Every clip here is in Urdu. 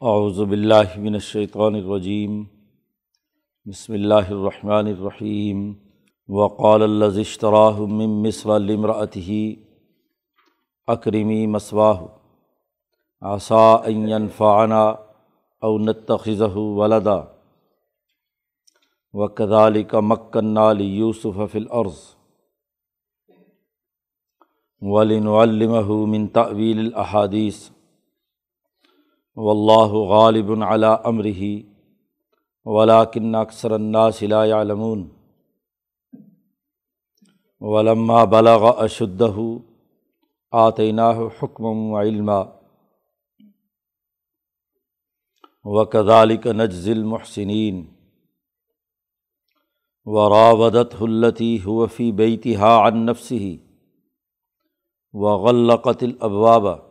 اعوذ باللہ من الشیطان الرجیم، بسم اللہ الرحمن الرحیم، وقال الذي اشتراه من مصر لامرأته اکرمی مسواہ عصا ان ينفعنا او نتخذه ولدا وكذلك مكنا ليوسف في الارض ولنعلمه من تأويل الاحاديث و اللہ غالب علا امرحی ولاکن اکثر الناس لا يعلمون ولما بلغ اشدہ آتیناہ حکم و علما و کذالک نجز المحسنین و راودت التی حوفی بیتہا عن نفسه وغلقت الابواب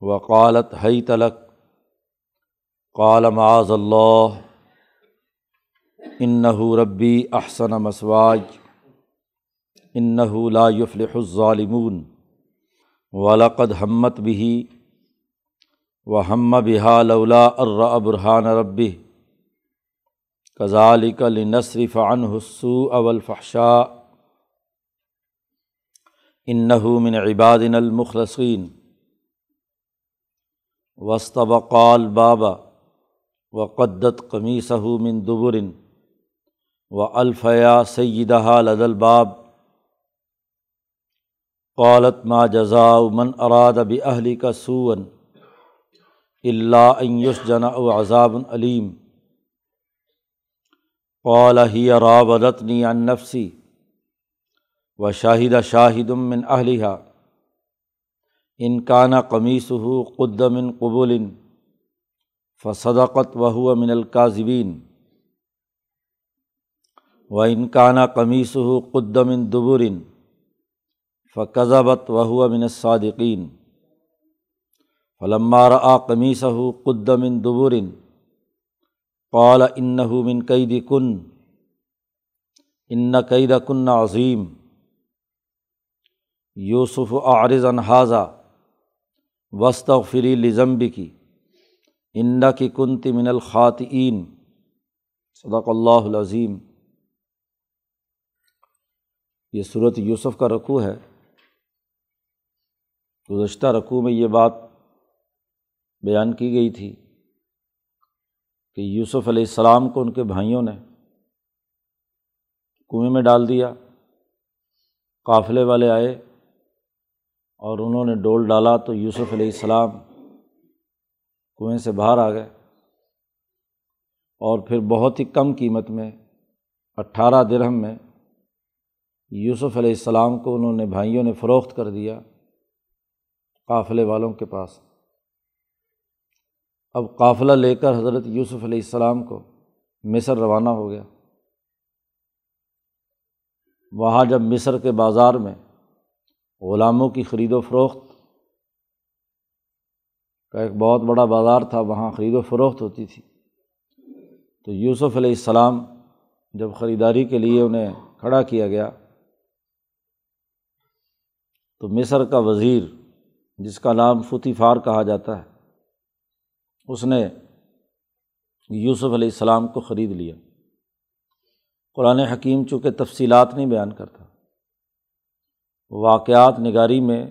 وقالت حی تلک قال معاذ اللہ انََََََََََََََََََََََََََََََََََََََََََََََََََََََََََََََََََََََََََََََََََََََََََََََََََََََََََ احسن مسواج بابا و قدت قمیصہ من دبرن و الفیا سیدہ لد الباب قالت ما جزا من اراد بہلی کا سون اللہ عیش جنا و عذاب علیم قال ہی رابدتنی عن نفسی و شاہد شاہد من اہلیہ انکانہ قمیص ہو قدمن قبول فصدقت و من القاظبین و انکانہ قمیص ہو قدمن دبرن فقضبت و من الصادقین فلمار آ قمیص ہو قدمن دبرن قال انَََََََََََََََََََََََََََََََََََََ من قید کن ان قید کن عظیم یوسف عارض انحاظہ وسط فری لزمب کی انّا کی کنت من الخاطئین۔ صدق اللہ العظیم۔ یہ صورت یوسف کا رقوع ہے۔ گزشتہ رقوع میں یہ بات بیان کی گئی تھی کہ یوسف علیہ السلام کو ان کے بھائیوں نے کنویں میں ڈال دیا، قافلے والے آئے اور انہوں نے ڈول ڈالا تو یوسف علیہ السلام کنویں سے باہر آ گئے اور پھر بہت ہی کم قیمت میں، اٹھارہ درہم میں یوسف علیہ السلام کو انہوں نے بھائیوں نے فروخت کر دیا قافلے والوں کے پاس۔ اب قافلہ لے کر حضرت یوسف علیہ السلام کو مصر روانہ ہو گیا۔ وہاں جب مصر کے بازار میں غلاموں کی خرید و فروخت کا ایک بہت بڑا بازار تھا، وہاں خرید و فروخت ہوتی تھی۔ تو یوسف علیہ السلام جب خریداری کے لیے انہیں کھڑا کیا گیا، تو مصر کا وزیر، جس کا نام فتی فار کہا جاتا ہے، اس نے یوسف علیہ السلام کو خرید لیا۔ قرآن حکیم چونکہ تفصیلات نہیں بیان کرتا واقعات نگاری میں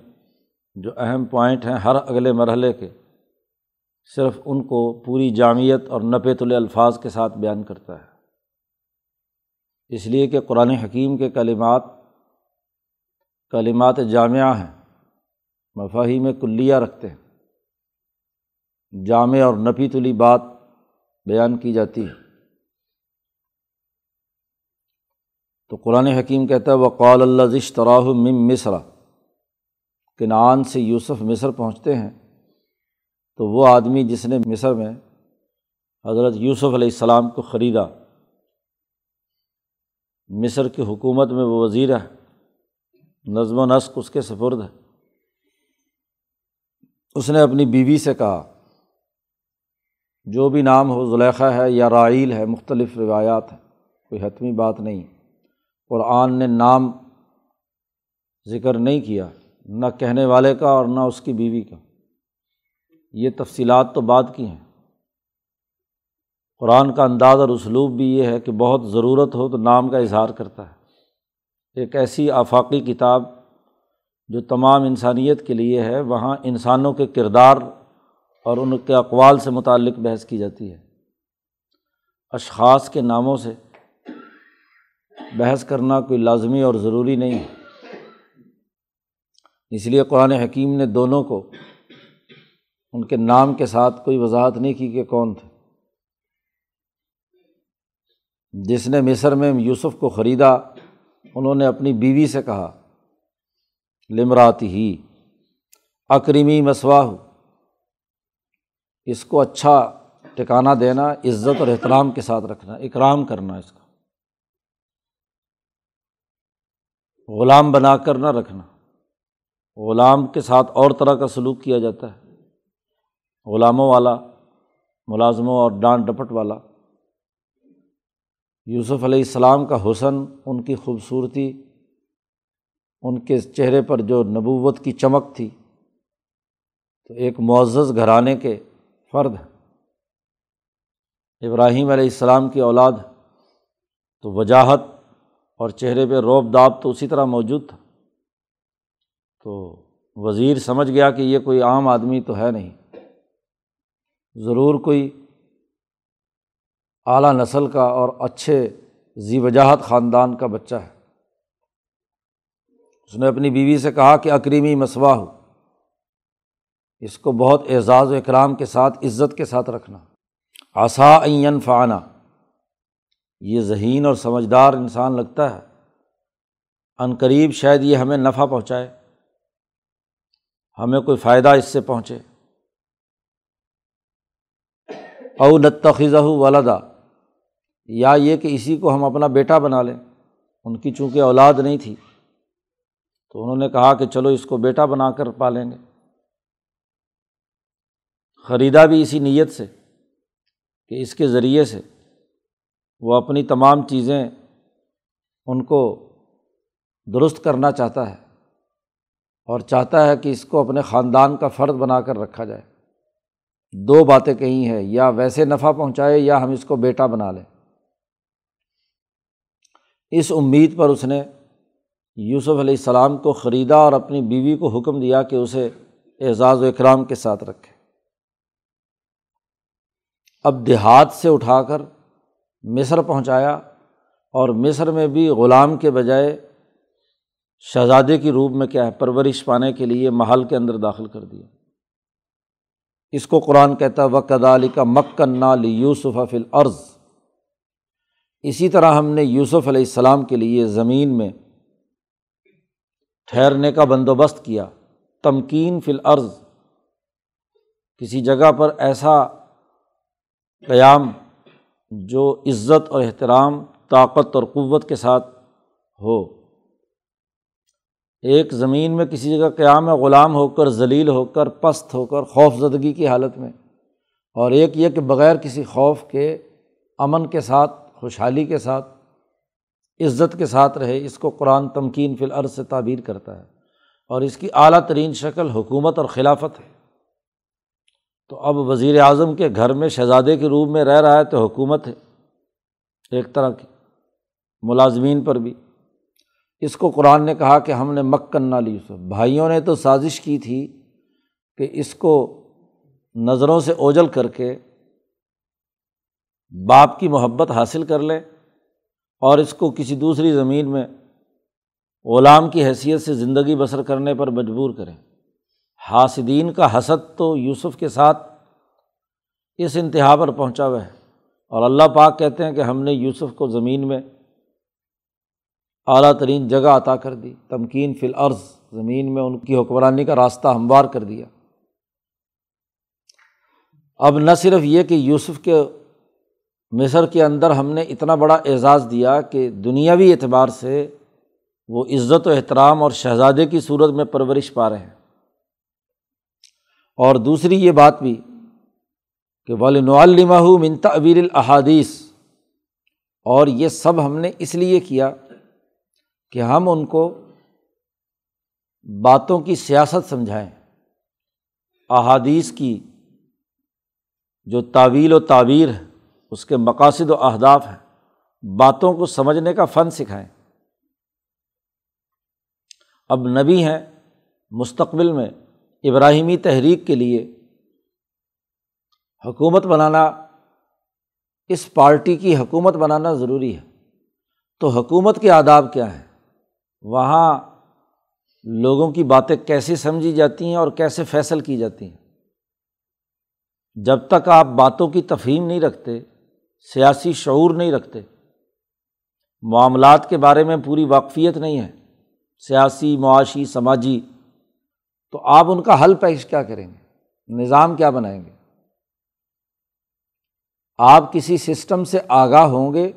جو اہم پوائنٹ ہیں ہر اگلے مرحلے کے، صرف ان کو پوری جامعت اور نپیت الفاظ کے ساتھ بیان کرتا ہے۔ اس لیے کہ قرآن حکیم کے کلمات کلمات جامعہ ہیں مفاہی میں کلیہ رکھتے ہیں۔ جامع اور نپی تلی بات بیان کی جاتی ہے۔ تو قرآن حکیم کہتا ہے وہ قول اللہ اشتراہ مم مصر۔ کنعان سے یوسف مصر پہنچتے ہیں۔ تو وہ آدمی جس نے مصر میں حضرت یوسف علیہ السلام کو خریدا، مصر کی حکومت میں وہ وزیر ہے۔ نظم و نسق اس کے سپرد ہے۔ اس نے اپنی بیوی سے کہا، جو بھی نام ہو زلیخہ ہے یا رائل ہے، مختلف روایات ہیں، کوئی حتمی بات نہیں۔ قرآن نے نام ذکر نہیں کیا، نہ کہنے والے کا اور نہ اس کی بیوی کا۔ یہ تفصیلات تو بعد کی ہیں۔ قرآن کا انداز اور اسلوب بھی یہ ہے کہ بہت ضرورت ہو تو نام کا اظہار کرتا ہے۔ ایک ایسی آفاقی کتاب جو تمام انسانیت کے لیے ہے، وہاں انسانوں کے کردار اور ان کے اقوال سے متعلق بحث کی جاتی ہے۔ اشخاص کے ناموں سے بحث کرنا کوئی لازمی اور ضروری نہیں ہے۔ اس لیے قرآن حکیم نے دونوں کو ان کے نام کے ساتھ کوئی وضاحت نہیں کی کہ کون تھے۔ جس نے مصر میں یوسف کو خریدا، انہوں نے اپنی بیوی سے کہا لمرات ہی، اکریمی مسواہ اس کو اچھا ٹکانا دینا، عزت اور احترام کے ساتھ رکھنا، اکرام کرنا اس کا۔ غلام بنا کر نہ رکھنا۔ غلام کے ساتھ اور طرح کا سلوک کیا جاتا ہے۔ غلاموں والا، ملازموں اور ڈانٹ ڈپٹ والا۔ یوسف علیہ السلام کا حسن، ان کی خوبصورتی، ان کے چہرے پر جو نبوت کی چمک تھی، تو ایک معزز گھرانے کے فرد ابراہیم علیہ السلام کی اولاد تو وجاہت اور چہرے پہ روب داب تو اسی طرح موجود تھا۔ تو وزیر سمجھ گیا کہ یہ کوئی عام آدمی تو ہے نہیں۔ ضرور کوئی اعلیٰ نسل کا اور اچھے ذی وجاہت خاندان کا بچہ ہے۔ اس نے اپنی بیوی سے کہا کہ اکریمی مسوا ہو۔ اس کو بہت اعزاز و اکرام کے ساتھ، عزت کے ساتھ رکھنا۔ آسا عین فعانہ یہ ذہین اور سمجھدار انسان لگتا ہے۔ عن قریب شاید یہ ہمیں نفع پہنچائے۔ ہمیں کوئی فائدہ اس سے پہنچے۔ او نتخذہ ولدا، یا یہ کہ اسی کو ہم اپنا بیٹا بنا لیں۔ ان کی چونکہ اولاد نہیں تھی، تو انہوں نے کہا کہ چلو اس کو بیٹا بنا کر پالیں گے۔ خریدا بھی اسی نیت سے کہ اس کے ذریعے سے وہ اپنی تمام چیزیں ان کو درست کرنا چاہتا ہے اور چاہتا ہے کہ اس کو اپنے خاندان کا فرد بنا کر رکھا جائے۔ دو باتیں کہیں ہیں، یا ویسے نفع پہنچائے یا ہم اس کو بیٹا بنا لیں۔ اس امید پر اس نے یوسف علیہ السلام کو خریدا اور اپنی بیوی کو حکم دیا کہ اسے اعزاز و اکرام کے ساتھ رکھے۔ اب دیہات سے اٹھا کر مصر پہنچایا اور مصر میں بھی غلام کے بجائے شہزادے کی روپ میں کیا ہے، پرورش پانے کے لیے محل کے اندر داخل کر دیا۔ اس کو قرآن کہتا ہے وقد علی کا مکن لی یوسف فل عرض اسی طرح ہم نے یوسف علیہ السلام کے لیے زمین میں ٹھہرنے کا بندوبست کیا۔ تمکین فل عرض کسی جگہ پر ایسا قیام جو عزت اور احترام، طاقت اور قوت کے ساتھ ہو۔ ایک زمین میں کسی جگہ قیام غلام ہو کر، ذلیل ہو کر، پست ہو کر خوف زدگی کی حالت میں۔ اور ایک یہ کہ بغیر کسی خوف کے، امن کے ساتھ، خوشحالی کے ساتھ، عزت کے ساتھ رہے، اس کو قرآن تمکین فی العرض سے تعبیر کرتا ہے۔ اور اس کی اعلیٰ ترین شکل حکومت اور خلافت ہے۔ تو اب وزیر اعظم کے گھر میں شہزادے کے روپ میں رہ رہا ہے تو حکومت ہے، ایک طرح کی، ملازمین پر بھی۔ اس کو قرآن نے کہا کہ ہم نے مکن نہ لی یوسف بھائیوں نے تو سازش کی تھی کہ اس کو نظروں سے اوجل کر کے باپ کی محبت حاصل کر لیں اور اس کو کسی دوسری زمین میں غلام کی حیثیت سے زندگی بسر کرنے پر مجبور کریں حاسدین کا حسد تو یوسف کے ساتھ اس انتہا پر پہنچا ہوا ہے۔ اور اللہ پاک کہتے ہیں کہ ہم نے یوسف کو زمین میں اعلیٰ ترین جگہ عطا کر دی، تمکین فی العرض زمین میں ان کی حکمرانی کا راستہ ہموار کر دیا۔ اب نہ صرف یہ کہ یوسف کے مصر کے اندر ہم نے اتنا بڑا اعزاز دیا کہ دنیاوی اعتبار سے وہ عزت و احترام اور شہزادے کی صورت میں پرورش پا رہے ہیں۔ اور دوسری یہ بات بھی کہ والمہ منتا ابیر الحادیث اور یہ سب ہم نے اس لیے کیا کہ ہم ان کو باتوں کی سیاست سمجھائیں، احادیث کی جو تعویل و تعبیر ہے، اس کے مقاصد و اہداف ہیں، باتوں کو سمجھنے کا فن سکھائیں۔ اب نبی ہیں مستقبل میں ابراہیمی تحریک کے لیے حکومت بنانا، اس پارٹی کی حکومت بنانا ضروری ہے۔ تو حکومت کے آداب کیا ہیں؟ وہاں لوگوں کی باتیں کیسے سمجھی جاتی ہیں اور کیسے فیصل کی جاتی ہیں؟ جب تک آپ باتوں کی تفہیم نہیں رکھتے، سیاسی شعور نہیں رکھتے، معاملات کے بارے میں پوری واقفیت نہیں ہے، سیاسی، معاشی، سماجی تو آپ ان کا حل پیش کیا کریں گے؟ نظام کیا بنائیں گے؟ آپ کسی سسٹم سے آگاہ ہوں گے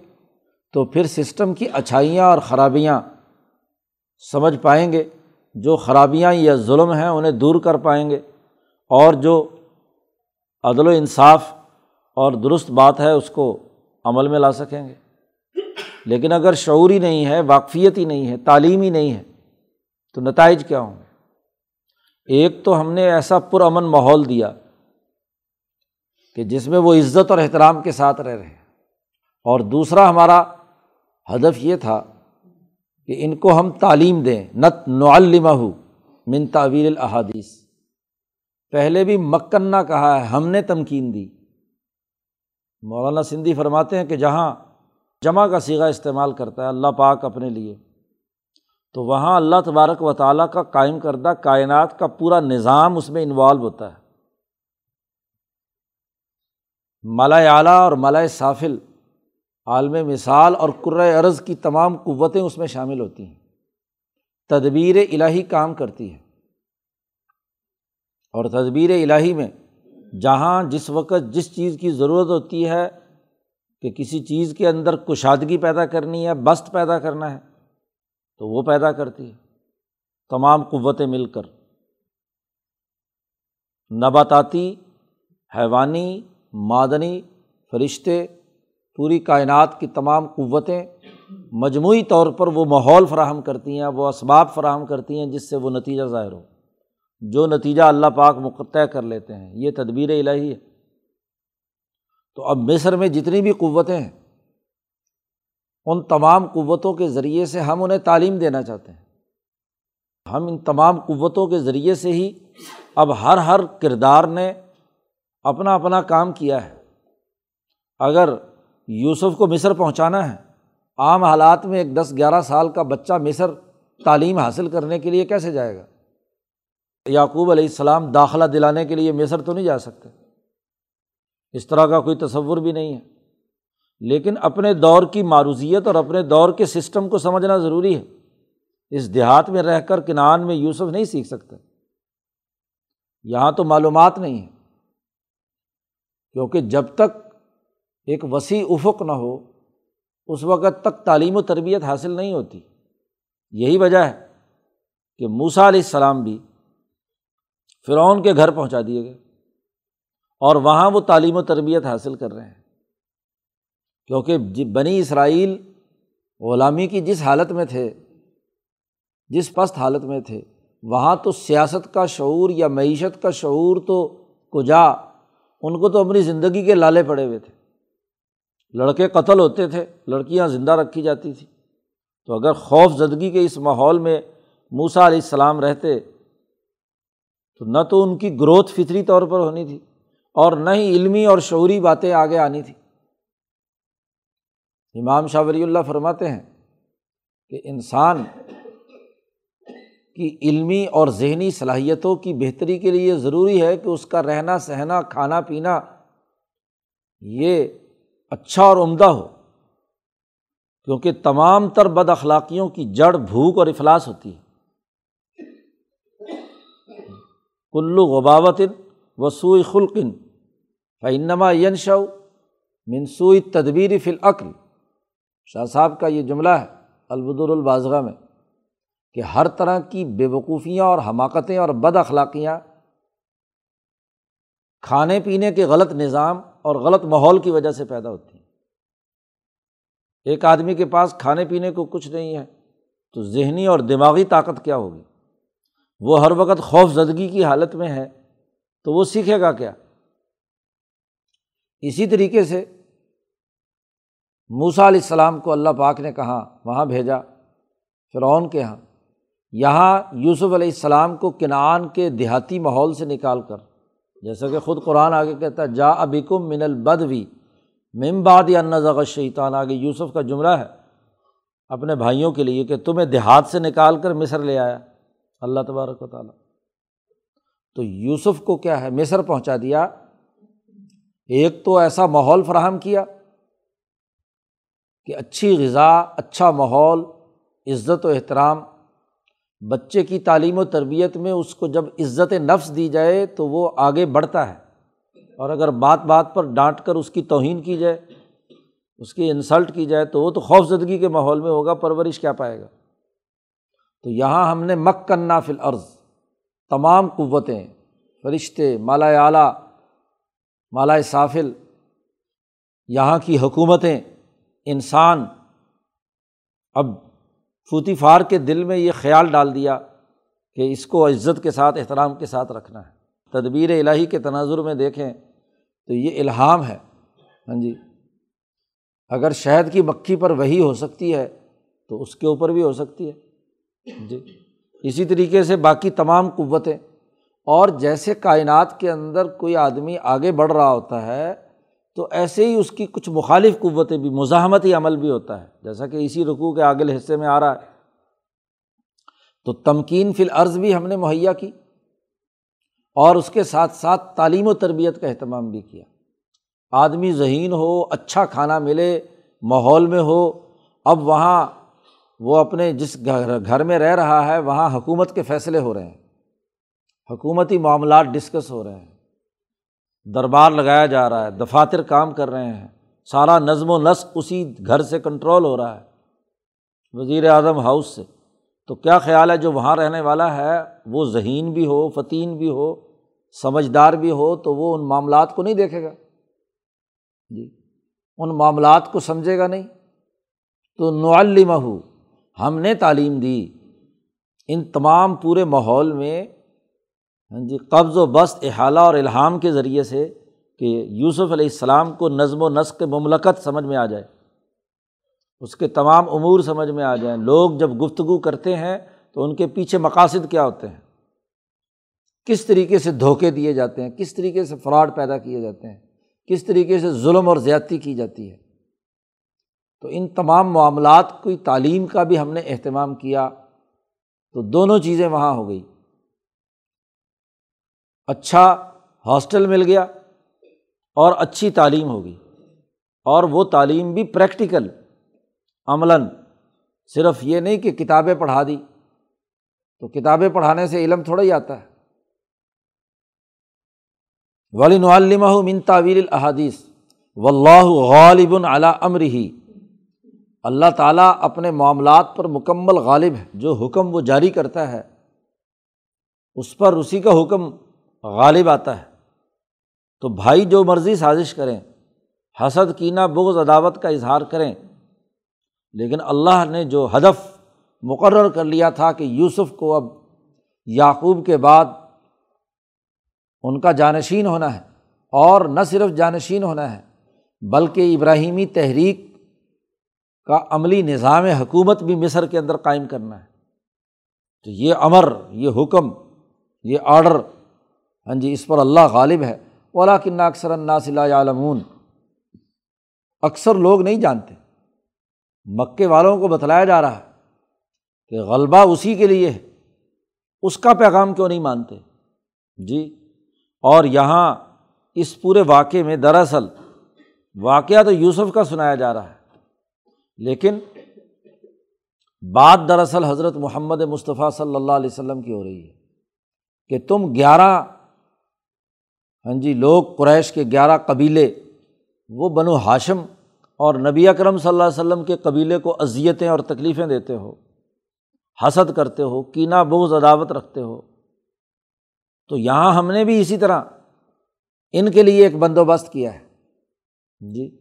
تو پھر سسٹم کی اچھائیاں اور خرابیاں سمجھ پائیں گے۔ جو خرابیاں یا ظلم ہیں انہیں دور کر پائیں گے۔ اور جو عدل و انصاف اور درست بات ہے اس کو عمل میں لا سکیں گے۔ لیکن اگر شعور ہی نہیں ہے، واقفیت ہی نہیں ہے، تعلیم ہی نہیں ہے، تو نتائج کیا ہوں؟ گے ایک تو ہم نے ایسا پرامن ماحول دیا کہ جس میں وہ عزت اور احترام کے ساتھ رہ رہے ہیں۔ اور دوسرا ہمارا ہدف یہ تھا کہ ان کو ہم تعلیم دیں۔ نت نعلمہ من تعویر الحادیث پہلے بھی مکن نہ کہا ہے، ہم نے تمکین دی۔ مولانا سندھی فرماتے ہیں کہ جہاں جمع کا سیگا استعمال کرتا ہے، اللہ پاک اپنے لیے تو وہاں اللہ تبارک و تعالیٰ کا قائم کردہ کائنات کا پورا نظام اس میں انوالو ہوتا ہے۔ مالا اعلیٰ اور مالا صافل عالم مثال اور عرض کی تمام قوتیں اس میں شامل ہوتی ہیں۔ تدبیر الہی کام کرتی ہے۔ اور تدبیر الہی میں جہاں جس وقت جس چیز کی ضرورت ہوتی ہے کہ کسی چیز کے اندر کشادگی پیدا کرنی ہے، بست پیدا کرنا ہے۔ تو وہ پیدا کرتی ہے تمام قوتیں مل کر۔ نباتاتی، حیوانی، معدنی فرشتے، پوری کائنات کی تمام قوتیں مجموعی طور پر وہ ماحول فراہم کرتی ہیں، وہ اسباب فراہم کرتی ہیں جس سے وہ نتیجہ ظاہر ہو۔ جو نتیجہ اللہ پاک مقطع کر لیتے ہیں، یہ تدبیر الہی ہے۔ تو اب مصر میں جتنی بھی قوتیں ہیں ان تمام قوتوں کے ذریعے سے ہم انہیں تعلیم دینا چاہتے ہیں۔ ہم ان تمام قوتوں کے ذریعے سے ہی اب ہر ہر کردار نے اپنا اپنا کام کیا ہے۔ اگر یوسف کو مصر پہنچانا ہے، عام حالات میں ایک دس گیارہ سال کا بچہ مصر تعلیم حاصل کرنے کے لیے کیسے جائے گا؟ یعقوب علیہ السلام داخلہ دلانے کے لیے مصر تو نہیں جا سکتے۔ اس طرح کا کوئی تصور بھی نہیں ہے۔ لیکن اپنے دور کی معروضیت اور اپنے دور کے سسٹم کو سمجھنا ضروری ہے۔ اس دیہات میں رہ کر کنان میں یوسف نہیں سیکھ سکتے یہاں تو معلومات نہیں ہے کیونکہ جب تک ایک وسیع افق نہ ہو، اس وقت تک تعلیم و تربیت حاصل نہیں ہوتی۔ یہی وجہ ہے کہ موسا علیہ السلام بھی فرعون کے گھر پہنچا دیے گئے اور وہاں وہ تعلیم و تربیت حاصل کر رہے ہیں۔ کیونکہ جی بنی اسرائیل غلامی کی جس حالت میں تھے، جس پست حالت میں تھے، وہاں تو سیاست کا شعور یا معیشت کا شعور تو کجا، ان کو تو اپنی زندگی کے لالے پڑے ہوئے تھے۔ لڑکے قتل ہوتے تھے، لڑکیاں زندہ رکھی جاتی تھیں۔ تو اگر خوف زدگی کے اس ماحول میں موسا علیہ السلام رہتے، تو نہ تو ان کی گروتھ فطری طور پر ہونی تھی اور نہ ہی علمی اور شعوری باتیں آگے آنی تھیں امام شاہ ولی اللہ فرماتے ہیں کہ انسان کی علمی اور ذہنی صلاحیتوں کی بہتری کے لیے ضروری ہے کہ اس کا رہنا، سہنا، کھانا، پینا یہ اچھا اور عمدہ ہو، کیونکہ تمام تر بد اخلاقیوں کی جڑ بھوک اور افلاس ہوتی ہے۔ کلو غباوتن وسوئی خلقن فنما ین شو منسوئی تدبیر فلعقل شاہ صاحب کا یہ جملہ ہے البدر الباضغہ میں کہ ہر طرح کی بے وقوفیاں اور حماقتیں اور بد اخلاقیاں، کھانے پینے کے غلط نظام اور غلط ماحول کی وجہ سے پیدا ہوتی ہیں۔ ایک آدمی کے پاس کھانے پینے کو کچھ نہیں ہے تو ذہنی اور دماغی طاقت کیا ہوگی؟ وہ ہر وقت خوف زدگی کی حالت میں ہے تو وہ سیکھے گا کیا؟ اسی طریقے سے موسا علیہ السلام کو اللہ پاک نے کہا وہاں بھیجا، فرعون کے یہاں یہاں یوسف علیہ السلام کو کنعان کے دیہاتی ماحول سے نکال کر، جیسا کہ خود قرآن آگے کہتا ہے، جا ابکم من البدوی ممباد یا نظغ شیطان آگے یوسف کا جملہ ہے اپنے بھائیوں کے لیے کہ تمہیں دیہات سے نکال کر مصر لے آیا۔ اللہ تبارک و تعالیٰ۔ تو یوسف کو کیا ہے؟ مصر پہنچا دیا۔ ایک تو ایسا ماحول فراہم کیا کہ اچھی غذا اچھا ماحول، عزت و احترام، بچے کی تعلیم و تربیت میں اس کو جب عزت نفس دی جائے تو وہ آگے بڑھتا ہے۔ اور اگر بات بات پر ڈانٹ کر اس کی توہین کی جائے، اس کی انسلٹ کی جائے تو وہ تو خوف زدگی کے ماحول میں ہوگا، پرورش کیا پائے گا۔ تو یہاں ہم نے مک کرنا فل عرض تمام قوتیں، فرشتے، مالا اعلیٰ، مالا صافل یہاں کی حکومتیں انسان اب فوتی فار کے دل میں یہ خیال ڈال دیا کہ اس کو عزت کے ساتھ، احترام کے ساتھ رکھنا ہے۔ تدبیر الہی کے تناظر میں دیکھیں تو یہ الہام ہے۔ ہاں جی۔ اگر شہد کی مکھی پر وہی ہو سکتی ہے تو اس کے اوپر بھی ہو سکتی ہے۔ جی۔ اسی طریقے سے باقی تمام قوتیں۔ اور جیسے کائنات کے اندر کوئی آدمی آگے بڑھ رہا ہوتا ہے تو ایسے ہی اس کی کچھ مخالف قوتیں بھی، مزاحمتی عمل بھی ہوتا ہے۔ جیسا کہ اسی رقوع کے آگے حصے میں آ رہا ہے۔ تو تمکین فی العرض بھی ہم نے مہیا کی اور اس کے ساتھ ساتھ تعلیم و تربیت کا اہتمام بھی کیا۔ آدمی ذہین ہو اچھا کھانا ملے، ماحول میں ہو، اب وہاں وہ اپنے جس گھر گھر میں رہ رہا ہے، وہاں حکومت کے فیصلے ہو رہے ہیں۔ حکومتی معاملات ڈسکس ہو رہے ہیں۔ دربار لگایا جا رہا ہے، دفاتر کام کر رہے ہیں۔ سارا نظم و نسق اسی گھر سے کنٹرول ہو رہا ہے وزیر اعظم ہاؤس سے۔ تو کیا خیال ہے جو وہاں رہنے والا ہے؟ وہ ذہین بھی ہو فتین بھی ہو، سمجھدار بھی ہو، تو وہ ان معاملات کو نہیں دیکھے گا۔ جی ان معاملات کو سمجھے گا نہیں۔ تو نعلمہ ہم نے تعلیم دی۔ ان تمام پورے ماحول میں ہاں جی قبض و بست، احالہ اور الہام کے ذریعے سے کہ یوسف علیہ السلام کو نظم و نسق مملکت سمجھ میں آ جائے۔ اس کے تمام امور سمجھ میں آ جائیں۔ لوگ جب گفتگو کرتے ہیں تو ان کے پیچھے مقاصد کیا ہوتے ہیں؟ کس طریقے سے دھوکے دیے جاتے ہیں؟ کس طریقے سے فراڈ پیدا کیے جاتے ہیں؟ کس طریقے سے ظلم اور زیادتی کی جاتی ہے؟ تو ان تمام معاملات کی تعلیم کا بھی ہم نے اہتمام کیا۔ تو دونوں چیزیں وہاں ہو گئی۔ اچھا ہاسٹل مل گیا اور اچھی تعلیم ہوگی اور وہ تعلیم بھی پریکٹیکل عملاً صرف یہ نہیں کہ کتابیں پڑھا دی تو کتابیں پڑھانے سے علم تھوڑا ہی آتا ہے۔ ولین علمہ من تعویل الحادیث و اللہ غالب علیٰ امر ہی اللہ تعالیٰ اپنے معاملات پر مکمل غالب ہے، جو حکم وہ جاری کرتا ہے، اس پر اسی کا حکم غالب آتا ہے۔ تو بھائی جو مرضی سازش کریں، حسد، کینہ، بغض، عداوت کا اظہار کریں۔ لیکن اللہ نے جو ہدف مقرر کر لیا تھا کہ یوسف کو اب یعقوب کے بعد ان کا جانشین ہونا ہے، اور نہ صرف جانشین ہونا ہے، بلکہ ابراہیمی تحریک کا عملی نظام حکومت بھی مصر کے اندر قائم کرنا ہے۔ تو یہ امر، یہ حکم، یہ آڈر ہاں جی اس پر اللہ غالب ہے۔ اولا کن اکثر الناصل عالمون اکثر لوگ نہیں جانتے۔ مکے والوں کو بتلایا جا رہا ہے کہ غلبہ اسی کے لیے ہے۔ اس کا پیغام کیوں نہیں مانتے؟ جی اور یہاں اس پورے واقعے میں دراصل واقعہ تو یوسف کا سنایا جا رہا ہے۔ لیکن بات دراصل حضرت محمد مصطفیٰ صلی اللہ علیہ وسلم کی ہو رہی ہے کہ تم گیارہ ہاں جی لوگ قریش کے گیارہ قبیلے، وہ بنو ہاشم اور نبی اکرم صلی اللہ علیہ وسلم کے قبیلے کو اذیتیں اور تکلیفیں دیتے ہو، حسد کرتے ہو، کینہ بوز عداوت رکھتے ہو۔ تو یہاں ہم نے بھی اسی طرح ان کے لیے ایک بندوبست کیا ہے۔ جی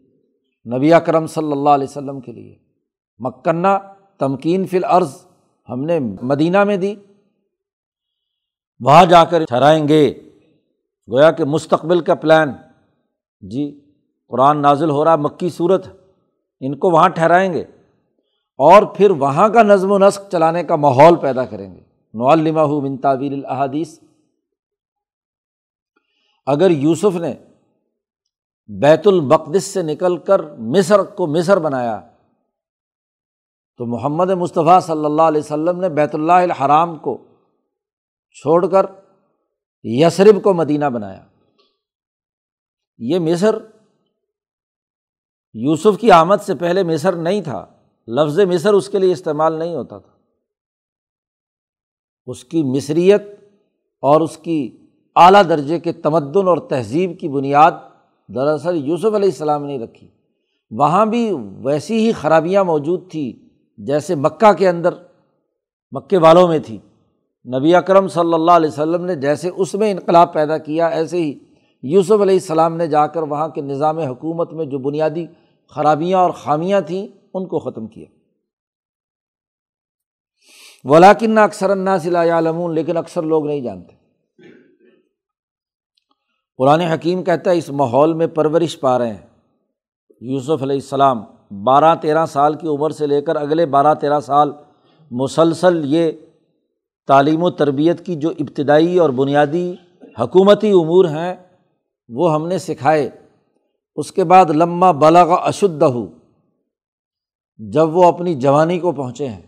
نبی اکرم صلی اللہ علیہ وسلم کے لیے۔ مکنہ تمکین فی العرض ہم نے مدینہ میں دی۔ وہاں جا کر ٹھہرائیں گے۔ گویا کہ مستقبل کا پلان۔ جی قرآن نازل ہو رہا، مکی صورت ان کو وہاں ٹھہرائیں گے۔ اور پھر وہاں کا نظم و نسق چلانے کا ماحول پیدا کریں گے۔ نعلمہ من تعویل الحادیث اگر یوسف نے بیت المقدس سے نکل کر مصر کو مصر بنایا، تو محمد مصطفیٰ صلی اللہ علیہ وسلم نے بیت اللہ الحرام کو چھوڑ کر یسرب کو مدینہ بنایا۔ یہ مصر یوسف کی آمد سے پہلے مصر نہیں تھا۔ لفظ مصر اس کے لیے استعمال نہیں ہوتا تھا۔ اس کی مصریت اور اس کی اعلیٰ درجے کے تمدن اور تہذیب کی بنیاد دراصل یوسف علیہ السلام نے رکھی۔ وہاں بھی ویسی ہی خرابیاں موجود تھیں جیسے مکہ کے اندر مکے والوں میں تھی نبی اکرم صلی اللہ علیہ وسلم نے جیسے اس میں انقلاب پیدا کیا، ایسے ہی یوسف علیہ السلام نے جا کر وہاں کے نظام حکومت میں جو بنیادی خرابیاں اور خامیاں تھیں، ان کو ختم کیا۔ ولاکن اکثر عالمون لیکن اکثر لوگ نہیں جانتے۔ قرآن حکیم کہتا ہے، اس ماحول میں پرورش پا رہے ہیں۔ یوسف علیہ السلام بارہ تیرہ سال کی عمر سے لے کر اگلے بارہ تیرہ سال مسلسل یہ تعلیم و تربیت کی جو ابتدائی اور بنیادی حکومتی امور ہیں، وہ ہم نے سکھائے۔ اس کے بعد لمہ بلغ اشدھ ہو جب وہ اپنی جوانی کو پہنچے ہیں۔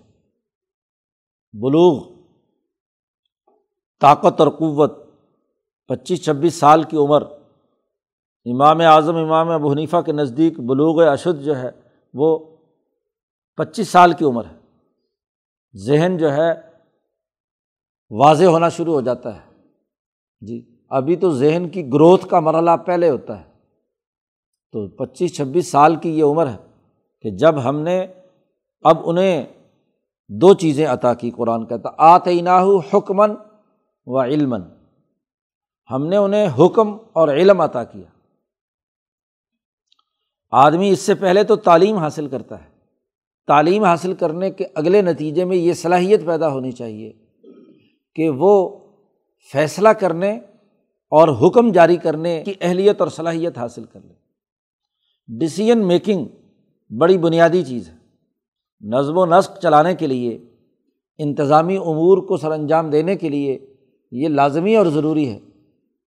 بلوغ، طاقت اور قوت، پچیس چھبیس سال کی عمر۔ امام اعظم، امام ابو حنیفہ کے نزدیک بلوغ اشد جو ہے، وہ پچیس سال کی عمر ہے۔ ذہن جو ہے واضح ہونا شروع ہو جاتا ہے۔ جی ابھی تو ذہن کی گروتھ کا مرحلہ پہلے ہوتا ہے۔ تو پچیس، چھبیس سال کی یہ عمر ہے کہ جب ہم نے اب انہیں دو چیزیں عطا کی، قرآن کہتا آتعینہ حکمن و علم ہم نے انہیں حکم اور علم عطا کیا۔ آدمی اس سے پہلے تو تعلیم حاصل کرتا ہے۔ تعلیم حاصل کرنے کے اگلے نتیجے میں یہ صلاحیت پیدا ہونی چاہیے۔ کہ وہ فیصلہ کرنے اور حکم جاری کرنے کی اہلیت اور صلاحیت حاصل کر لے۔ ڈسیزن میکنگ بڑی بنیادی چیز ہے۔ نظم و نسق چلانے کے لیے، انتظامی امور کو سر انجام دینے کے لیے یہ لازمی اور ضروری ہے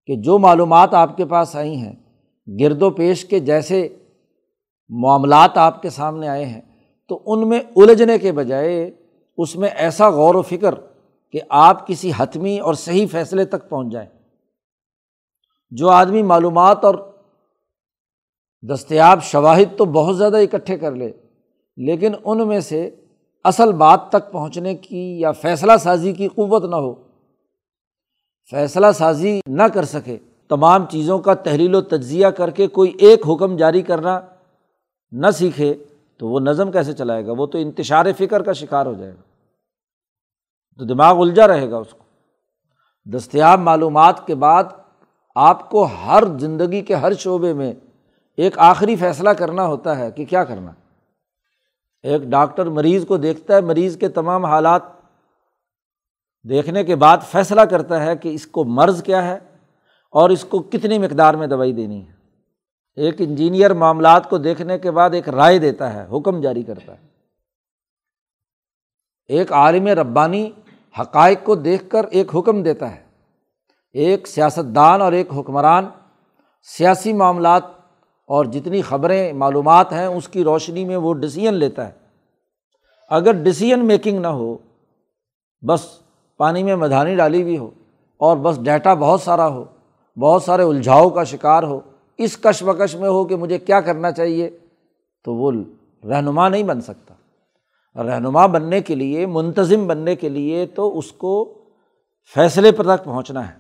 کہ جو معلومات آپ کے پاس آئی ہیں، گرد و پیش کے جیسے معاملات آپ کے سامنے آئے ہیں، تو ان میں الجھنے کے بجائے اس میں ایسا غور و فکر کہ آپ کسی حتمی اور صحیح فیصلے تک پہنچ جائیں۔ جو آدمی معلومات اور دستیاب شواہد تو بہت زیادہ اکٹھے کر لے، لیکن ان میں سے اصل بات تک پہنچنے کی یا فیصلہ سازی کی قوت نہ ہو، فیصلہ سازی نہ کر سکے، تمام چیزوں کا تحلیل و تجزیہ کر کے کوئی ایک حکم جاری کرنا نہ سیکھے تو وہ نظم کیسے چلائے گا؟ وہ تو انتشار فکر کا شکار ہو جائے گا۔ تو دماغ الجھا رہے گا اس کو۔ دستیاب معلومات کے بعد آپ کو ہر زندگی کے ہر شعبے میں ایک آخری فیصلہ کرنا ہوتا ہے کہ کیا کرنا۔ ایک ڈاکٹر مریض کو دیکھتا ہے، مریض کے تمام حالات دیکھنے کے بعد فیصلہ کرتا ہے کہ اس کو مرض کیا ہے اور اس کو کتنی مقدار میں دوائی دینی ہے۔ ایک انجینئر معاملات کو دیکھنے کے بعد ایک رائے دیتا ہے، حکم جاری کرتا ہے۔ ایک عالم ربانی حقائق کو دیکھ کر ایک حکم دیتا ہے۔ ایک سیاست دان اور ایک حکمران سیاسی معاملات اور جتنی خبریں، معلومات ہیں، اس کی روشنی میں وہ ڈسیزن لیتا ہے۔ اگر ڈسیزن میکنگ نہ ہو، بس پانی میں مدھانی ڈالی ہوئی ہو اور بس ڈیٹا بہت سارا ہو، بہت سارے الجھاؤ کا شکار ہو، اس کش بکش میں ہو کہ مجھے کیا کرنا چاہیے، تو وہ رہنما نہیں بن سکتا۔ رہنما بننے کے لیے، منتظم بننے کے لیے تو اس کو فیصلے پر تک پہنچنا ہے۔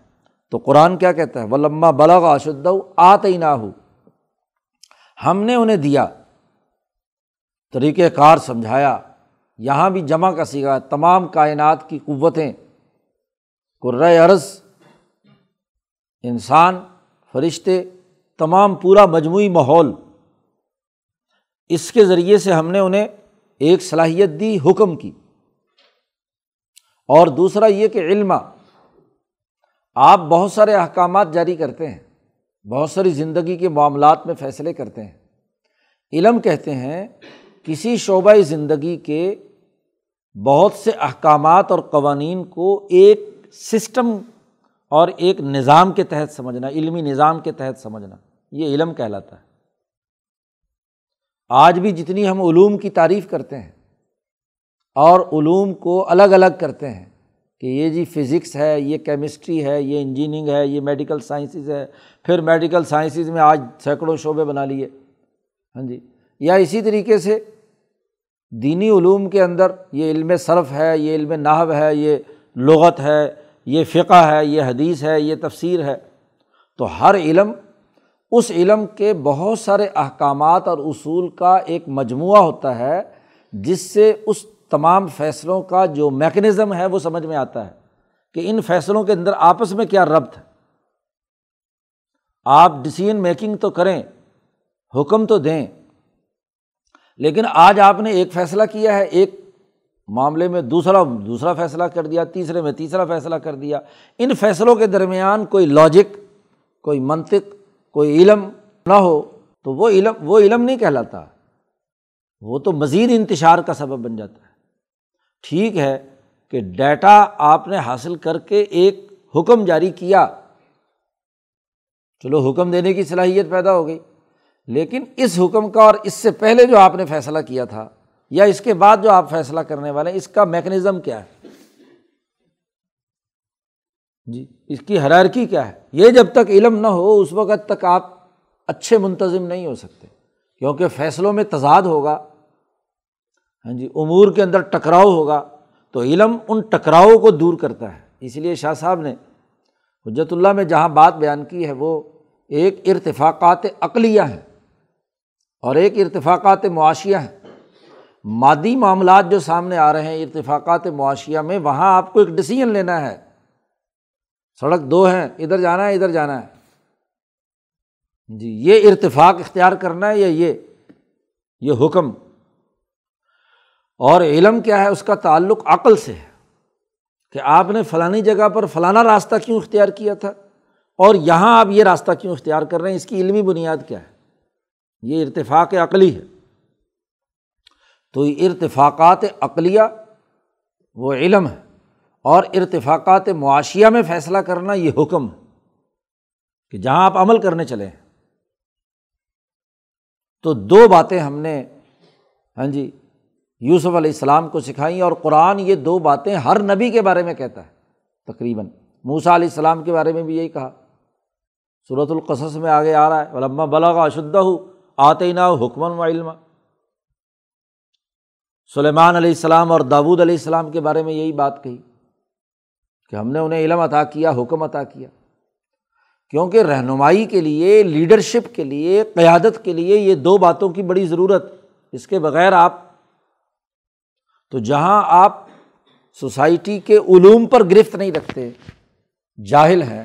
تو قرآن کیا کہتا ہے؟ وہ لمبا بلغ اشد آت ہی نہ ہو ہم نے انہیں دیا طریقۂ کار سمجھایا، یہاں بھی جمع کا سیکھا تمام کائنات کی قوتیں عرض، انسان، فرشتے، تمام پورا مجموعی ماحول۔ اس کے ذریعے سے ہم نے انہیں ایک صلاحیت دی حکم کی۔ اور دوسرا یہ کہ علم، آپ بہت سارے احکامات جاری کرتے ہیں، بہت ساری زندگی کے معاملات میں فیصلے کرتے ہیں۔ علم کہتے ہیں، کسی شعبۂ زندگی کے بہت سے احکامات اور قوانین کو ایک سسٹم اور ایک نظام کے تحت سمجھنا، علمی نظام کے تحت سمجھنا، یہ علم کہلاتا ہے۔ آج بھی جتنی ہم علوم کی تعریف کرتے ہیں اور علوم کو الگ الگ کرتے ہیں کہ یہ جی فزکس ہے، یہ کیمسٹری ہے، یہ انجینئرنگ ہے، یہ میڈیکل سائنسز ہے، پھر میڈیکل سائنسز میں آج سینکڑوں شعبے بنا لیے۔ ہاں جی یا اسی طریقے سے دینی علوم کے اندر یہ علم صرف ہے، یہ علم نحو ہے، یہ لغت ہے، یہ فقہ ہے، یہ حدیث ہے، یہ تفسیر ہے۔ تو ہر علم اس علم کے بہت سارے احکامات اور اصول کا ایک مجموعہ ہوتا ہے، جس سے اس تمام فیصلوں کا جو میکنزم ہے وہ سمجھ میں آتا ہے کہ ان فیصلوں کے اندر آپس میں کیا ربط ہے۔ آپ ڈسیزن میکنگ تو کریں، حکم تو دیں، لیکن آج آپ نے ایک فیصلہ کیا ہے، ایک معاملے میں دوسرا دوسرا فیصلہ کر دیا، تیسرے میں تیسرا فیصلہ کر دیا۔ ان فیصلوں کے درمیان کوئی لاجک کوئی منطق کوئی علم نہ ہو تو وہ علم وہ علم نہیں کہلاتا۔ وہ تو مزید انتشار کا سبب بن جاتا ہے۔ ٹھیک ہے کہ ڈیٹا آپ نے حاصل کر کے ایک حکم جاری کیا۔ چلو حکم دینے کی صلاحیت پیدا ہو گئی۔ لیکن اس حکم کا اور اس سے پہلے جو آپ نے فیصلہ کیا تھا یا اس کے بعد جو آپ فیصلہ کرنے والے ہیں، اس کا میکنزم کیا ہے؟ جی اس کی حرارکی کیا ہے؟ یہ جب تک علم نہ ہو، اس وقت تک آپ اچھے منتظم نہیں ہو سکتے، کیونکہ فیصلوں میں تضاد ہوگا۔ ہاں جی امور کے اندر ٹکراؤ ہوگا۔ تو علم ان ٹکراؤ کو دور کرتا ہے۔ اس لیے شاہ صاحب نے حجرت اللہ میں جہاں بات بیان کی ہے، وہ ایک ارتفاقات عقلیہ ہیں اور ایک ارتفاقات معاشیہ ہیں۔ مادی معاملات جو سامنے آ رہے ہیں، ارتفاقات معاشیہ میں، وہاں آپ کو ایک ڈسیزن لینا ہے۔ سڑک دو ہیں، ادھر جانا ہے، ادھر جانا ہے۔ جی یہ ارتفاق اختیار کرنا ہے یا یہ یہ حکم؟ اور علم کیا ہے؟ اس کا تعلق عقل سے ہے کہ آپ نے فلانی جگہ پر فلانا راستہ کیوں اختیار کیا تھا؟ اور یہاں آپ یہ راستہ کیوں اختیار کر رہے ہیں؟ اس کی علمی بنیاد کیا ہے؟ یہ ارتفاق عقلی ہے۔ تو ارتفاقات عقلیہ وہ علم ہے۔ اور ارتفاقات معاشیہ میں فیصلہ کرنا یہ حکم ہے کہ جہاں آپ عمل کرنے چلے ہیں تو دو باتیں ہم نے ہاں جی یوسف علیہ السلام کو سکھائیں اور قرآن یہ دو باتیں ہر نبی کے بارے میں کہتا ہے، تقریباً۔ موسا علیہ السلام کے بارے میں بھی یہی کہا۔ صورت القصص میں آگے آ رہا ہے علما بلاغ اشدہ ہو آتے نا حکمن و علم سلیمان علیہ السلام اور داود علیہ السلام کے بارے میں یہی بات کہی۔ کہ ہم نے انہیں علم عطا کیا، حکم عطا کیا۔ کیونکہ رہنمائی کے لیے لیڈرشپ کے لیے، قیادت کے لیے یہ دو باتوں کی بڑی ضرورت، اس کے بغیر آپ۔ تو جہاں آپ سوسائٹی کے علوم پر گرفت نہیں رکھتے، جاہل ہیں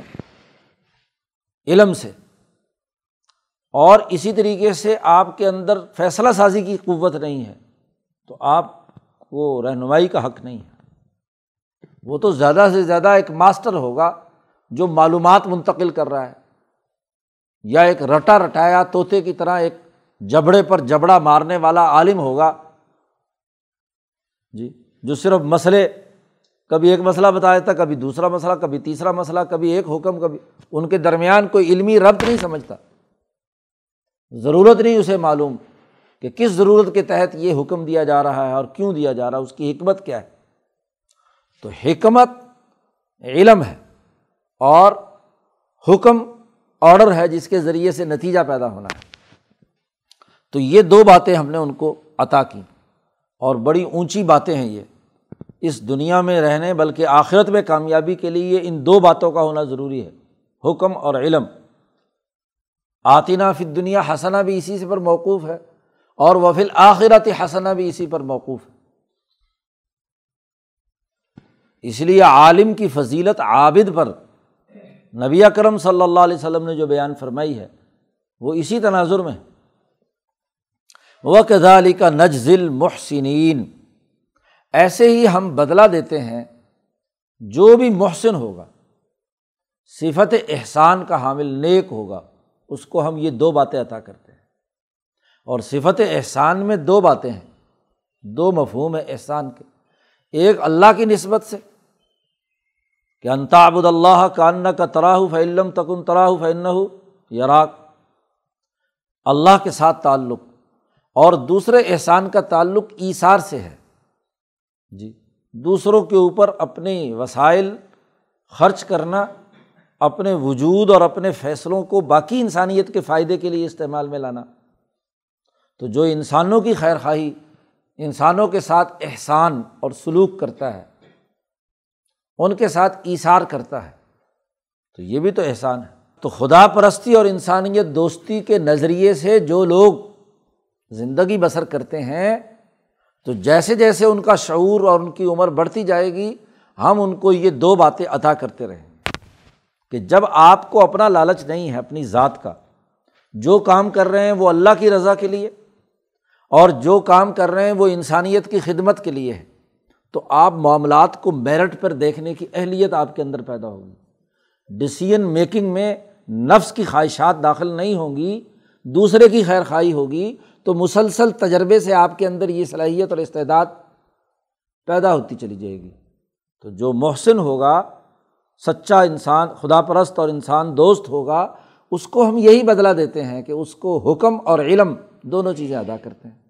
علم سے۔ اور اسی طریقے سے آپ کے اندر فیصلہ سازی کی قوت نہیں ہے، تو آپ کو رہنمائی کا حق نہیں ہے۔ وہ تو زیادہ سے زیادہ ایک ماسٹر ہوگا جو معلومات منتقل کر رہا ہے، یا ایک رٹا رٹایا طوطے کی طرح ایک جبڑے پر جبڑا مارنے والا عالم ہوگا۔ جی جو صرف مسئلے، کبھی ایک مسئلہ بتایا تھا کبھی دوسرا مسئلہ، کبھی تیسرا مسئلہ، کبھی ایک حکم، کبھی ان کے درمیان کوئی علمی ربط نہیں سمجھتا۔ ضرورت نہیں اسے معلوم کہ کس ضرورت کے تحت یہ حکم دیا جا رہا ہے اور کیوں دیا جا رہا ہے، اس کی حکمت کیا ہے۔ تو حکمت علم ہے اور حکم آڈر ہے جس کے ذریعے سے نتیجہ پیدا ہونا ہے۔ تو یہ دو باتیں ہم نے ان کو عطا کی اور بڑی اونچی باتیں ہیں یہ۔ اس دنیا میں رہنے بلکہ آخرت میں کامیابی کے لیے ان دو باتوں کا ہونا ضروری ہے۔ حکم اور علم۔ آتینہ فی دنیا حسنہ بھی اسی سے پر موقوف ہے اور وفل آخرت حسنہ بھی اسی پر موقوف ہے۔ اس لیے عالم کی فضیلت عابد پر نبی اکرم صلی اللہ علیہ وسلم نے جو بیان فرمائی ہے، وہ اسی تناظر میں وہ کزالی کا نجزل محسنین ایسے ہی ہم بدلا دیتے ہیں جو بھی محسن ہوگا، صفت احسان کا حامل نیک ہوگا، اس کو ہم یہ دو باتیں عطا کرتے ہیں۔ اور صفت احسان میں دو باتیں ہیں، دو مفہوم ہے احسان کے۔ ایک اللہ کی نسبت سے کہ انتابد اللہ کان کا تراہ فعلم تکن تراہ فن یراک۔ اللہ کے ساتھ تعلق اور دوسرے احسان کا تعلق ایسار سے ہے۔ جی دوسروں کے اوپر اپنی وسائل خرچ کرنا، اپنے وجود اور اپنے فیصلوں کو باقی انسانیت کے فائدے کے لیے استعمال میں لانا۔ تو جو انسانوں کی خیر خواہی انسانوں کے ساتھ احسان اور سلوک کرتا ہے ان کے ساتھ ایثار کرتا ہے۔ تو یہ بھی تو احسان ہے۔ تو خدا پرستی اور انسانیت دوستی کے نظریے سے جو لوگ زندگی بسر کرتے ہیں، تو جیسے جیسے ان کا شعور اور ان کی عمر بڑھتی جائے گی، ہم ان کو یہ دو باتیں عطا کرتے رہیں۔ کہ جب آپ کو اپنا لالچ نہیں ہے، اپنی ذات کا، جو کام کر رہے ہیں وہ اللہ کی رضا کے لیے، اور جو کام کر رہے ہیں وہ انسانیت کی خدمت کے لیے ہے۔ تو آپ معاملات کو میرٹ پر دیکھنے کی اہلیت آپ کے اندر پیدا ہوگی۔ ڈسیزن میکنگ میں نفس کی خواہشات داخل نہیں ہوں گی دوسرے کی خیر خواہی ہوگی، تو مسلسل تجربے سے آپ کے اندر یہ صلاحیت اور استعداد پیدا ہوتی چلی جائے گی۔ تو جو محسن ہوگا، سچا انسان، خدا پرست اور انسان دوست ہوگا، اس کو ہم یہی بدلا دیتے ہیں کہ اس کو حکم اور علم دونوں چیزیں ادا کرتے ہیں۔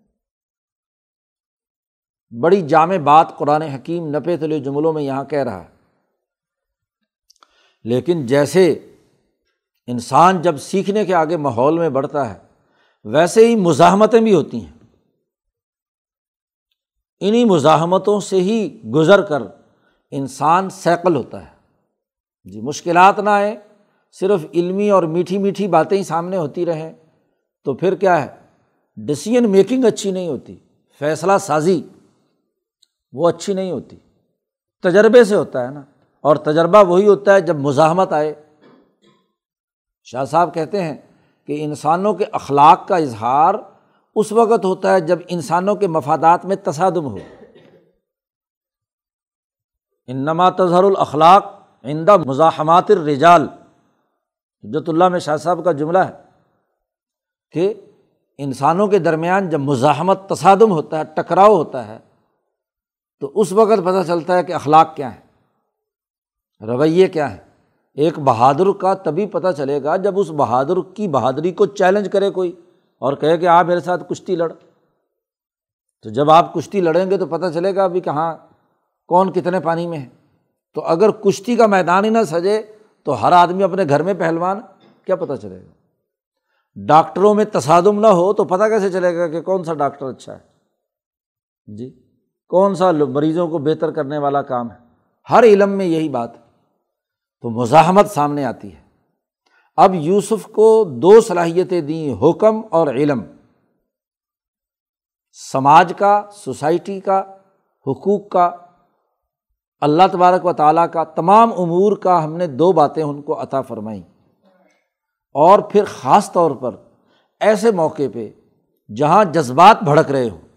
بڑی جامع بات قرآن حکیم نپے تلے جملوں میں یہاں کہہ رہا ہے۔ لیکن جیسے انسان جب سیکھنے کے آگے ماحول میں بڑھتا ہے، ویسے ہی مزاحمتیں بھی ہوتی ہیں۔ انہیں مزاحمتوں سے ہی گزر کر انسان سیکل ہوتا ہے۔ جی مشکلات نہ آئے صرف علمی اور میٹھی میٹھی باتیں ہی سامنے ہوتی رہیں، تو پھر کیا ہے؟ ڈسیزن میکنگ اچھی نہیں ہوتی، فیصلہ سازی۔ وہ اچھی نہیں ہوتی۔ تجربے سے ہوتا ہے نا۔ اور تجربہ وہی ہوتا ہے جب مزاحمت آئے۔ شاہ صاحب کہتے ہیں کہ انسانوں کے اخلاق کا اظہار اس وقت ہوتا ہے جب انسانوں کے مفادات میں تصادم ہو۔ انما تظہر الاخلاق عندہ مزاحمات الرجال۔ حجت اللہ میں شاہ صاحب کا جملہ ہے کہ انسانوں کے درمیان جب مزاحمت تصادم ہوتا ہے، ٹکراؤ ہوتا ہے تو اس وقت پتہ چلتا ہے کہ اخلاق کیا ہے رویے کیا ہے ایک بہادر کا تبھی پتہ چلے گا جب اس بہادر کی بہادری کو چیلنج کرے کوئی اور کہے کہ آپ میرے ساتھ کشتی لڑ۔ تو جب آپ کشتی لڑیں گے تو پتہ چلے گا ابھی کہاں کون کتنے پانی میں ہے۔ تو اگر کشتی کا میدان ہی نہ سجے تو ہر آدمی اپنے گھر میں پہلوان، کیا پتہ چلے گا۔ ڈاکٹروں میں تصادم نہ ہو تو پتہ کیسے چلے گا کہ کون سا ڈاکٹر اچھا ہے۔ جی۔ کون سا مریضوں کو بہتر کرنے والا کام ہے؟ ہر علم میں یہی بات ہے۔ تو مزاحمت سامنے آتی ہے۔ اب یوسف کو دو صلاحیتیں دیں، حکم اور علم۔ سماج کا، سوسائٹی کا، حقوق کا۔ اللہ تبارک و تعالیٰ کا، تمام امور کا ہم نے دو باتیں ان کو عطا فرمائیں۔ اور پھر خاص طور پر ایسے موقع پہ جہاں جذبات بھڑک رہے ہوں۔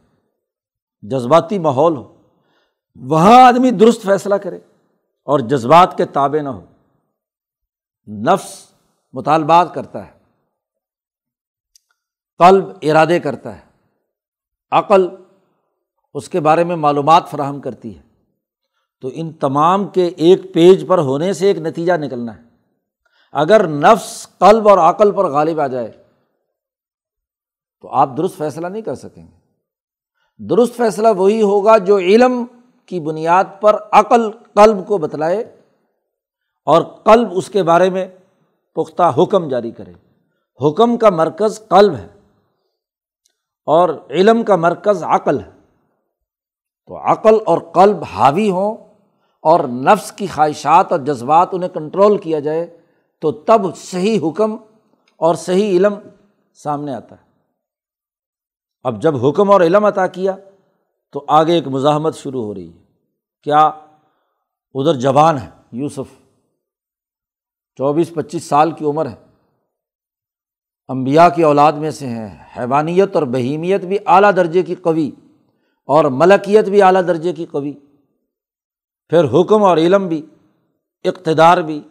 جذباتی ماحول ہو، وہاں آدمی درست فیصلہ کرے اور جذبات کے تابع نہ ہو۔ نفس مطالبات کرتا ہے، قلب ارادے کرتا ہے، عقل اس کے بارے میں معلومات فراہم کرتی ہے۔ تو ان تمام کے ایک پیج پر ہونے سے ایک نتیجہ نکلنا ہے۔ اگر نفس، قلب اور عقل پر غالب آ جائے، تو آپ درست فیصلہ نہیں کر سکیں گے۔ درست فیصلہ وہی ہوگا جو علم کی بنیاد پر عقل قلب کو بتلائے اور قلب اس کے بارے میں پختہ حکم جاری کرے۔ حکم کا مرکز قلب ہے اور علم کا مرکز عقل ہے۔ تو عقل اور قلب حاوی ہوں اور نفس کی خواہشات اور جذبات انہیں کنٹرول کیا جائے تو تب صحیح حکم اور صحیح علم سامنے آتا ہے۔ اب جب حکم اور علم عطا کیا تو آگے ایک مزاحمت شروع ہو رہی ہے۔ کیا ادھر جوان ہے یوسف؟ چوبیس پچیس سال کی عمر ہے۔ امبیا کی اولاد میں سے ہیں۔ حیوانیت اور بہیمیت بھی اعلیٰ درجے کی قوی اور ملکیت بھی اعلیٰ درجے کی قوی۔ پھر حکم اور علم بھی، اقتدار بھی،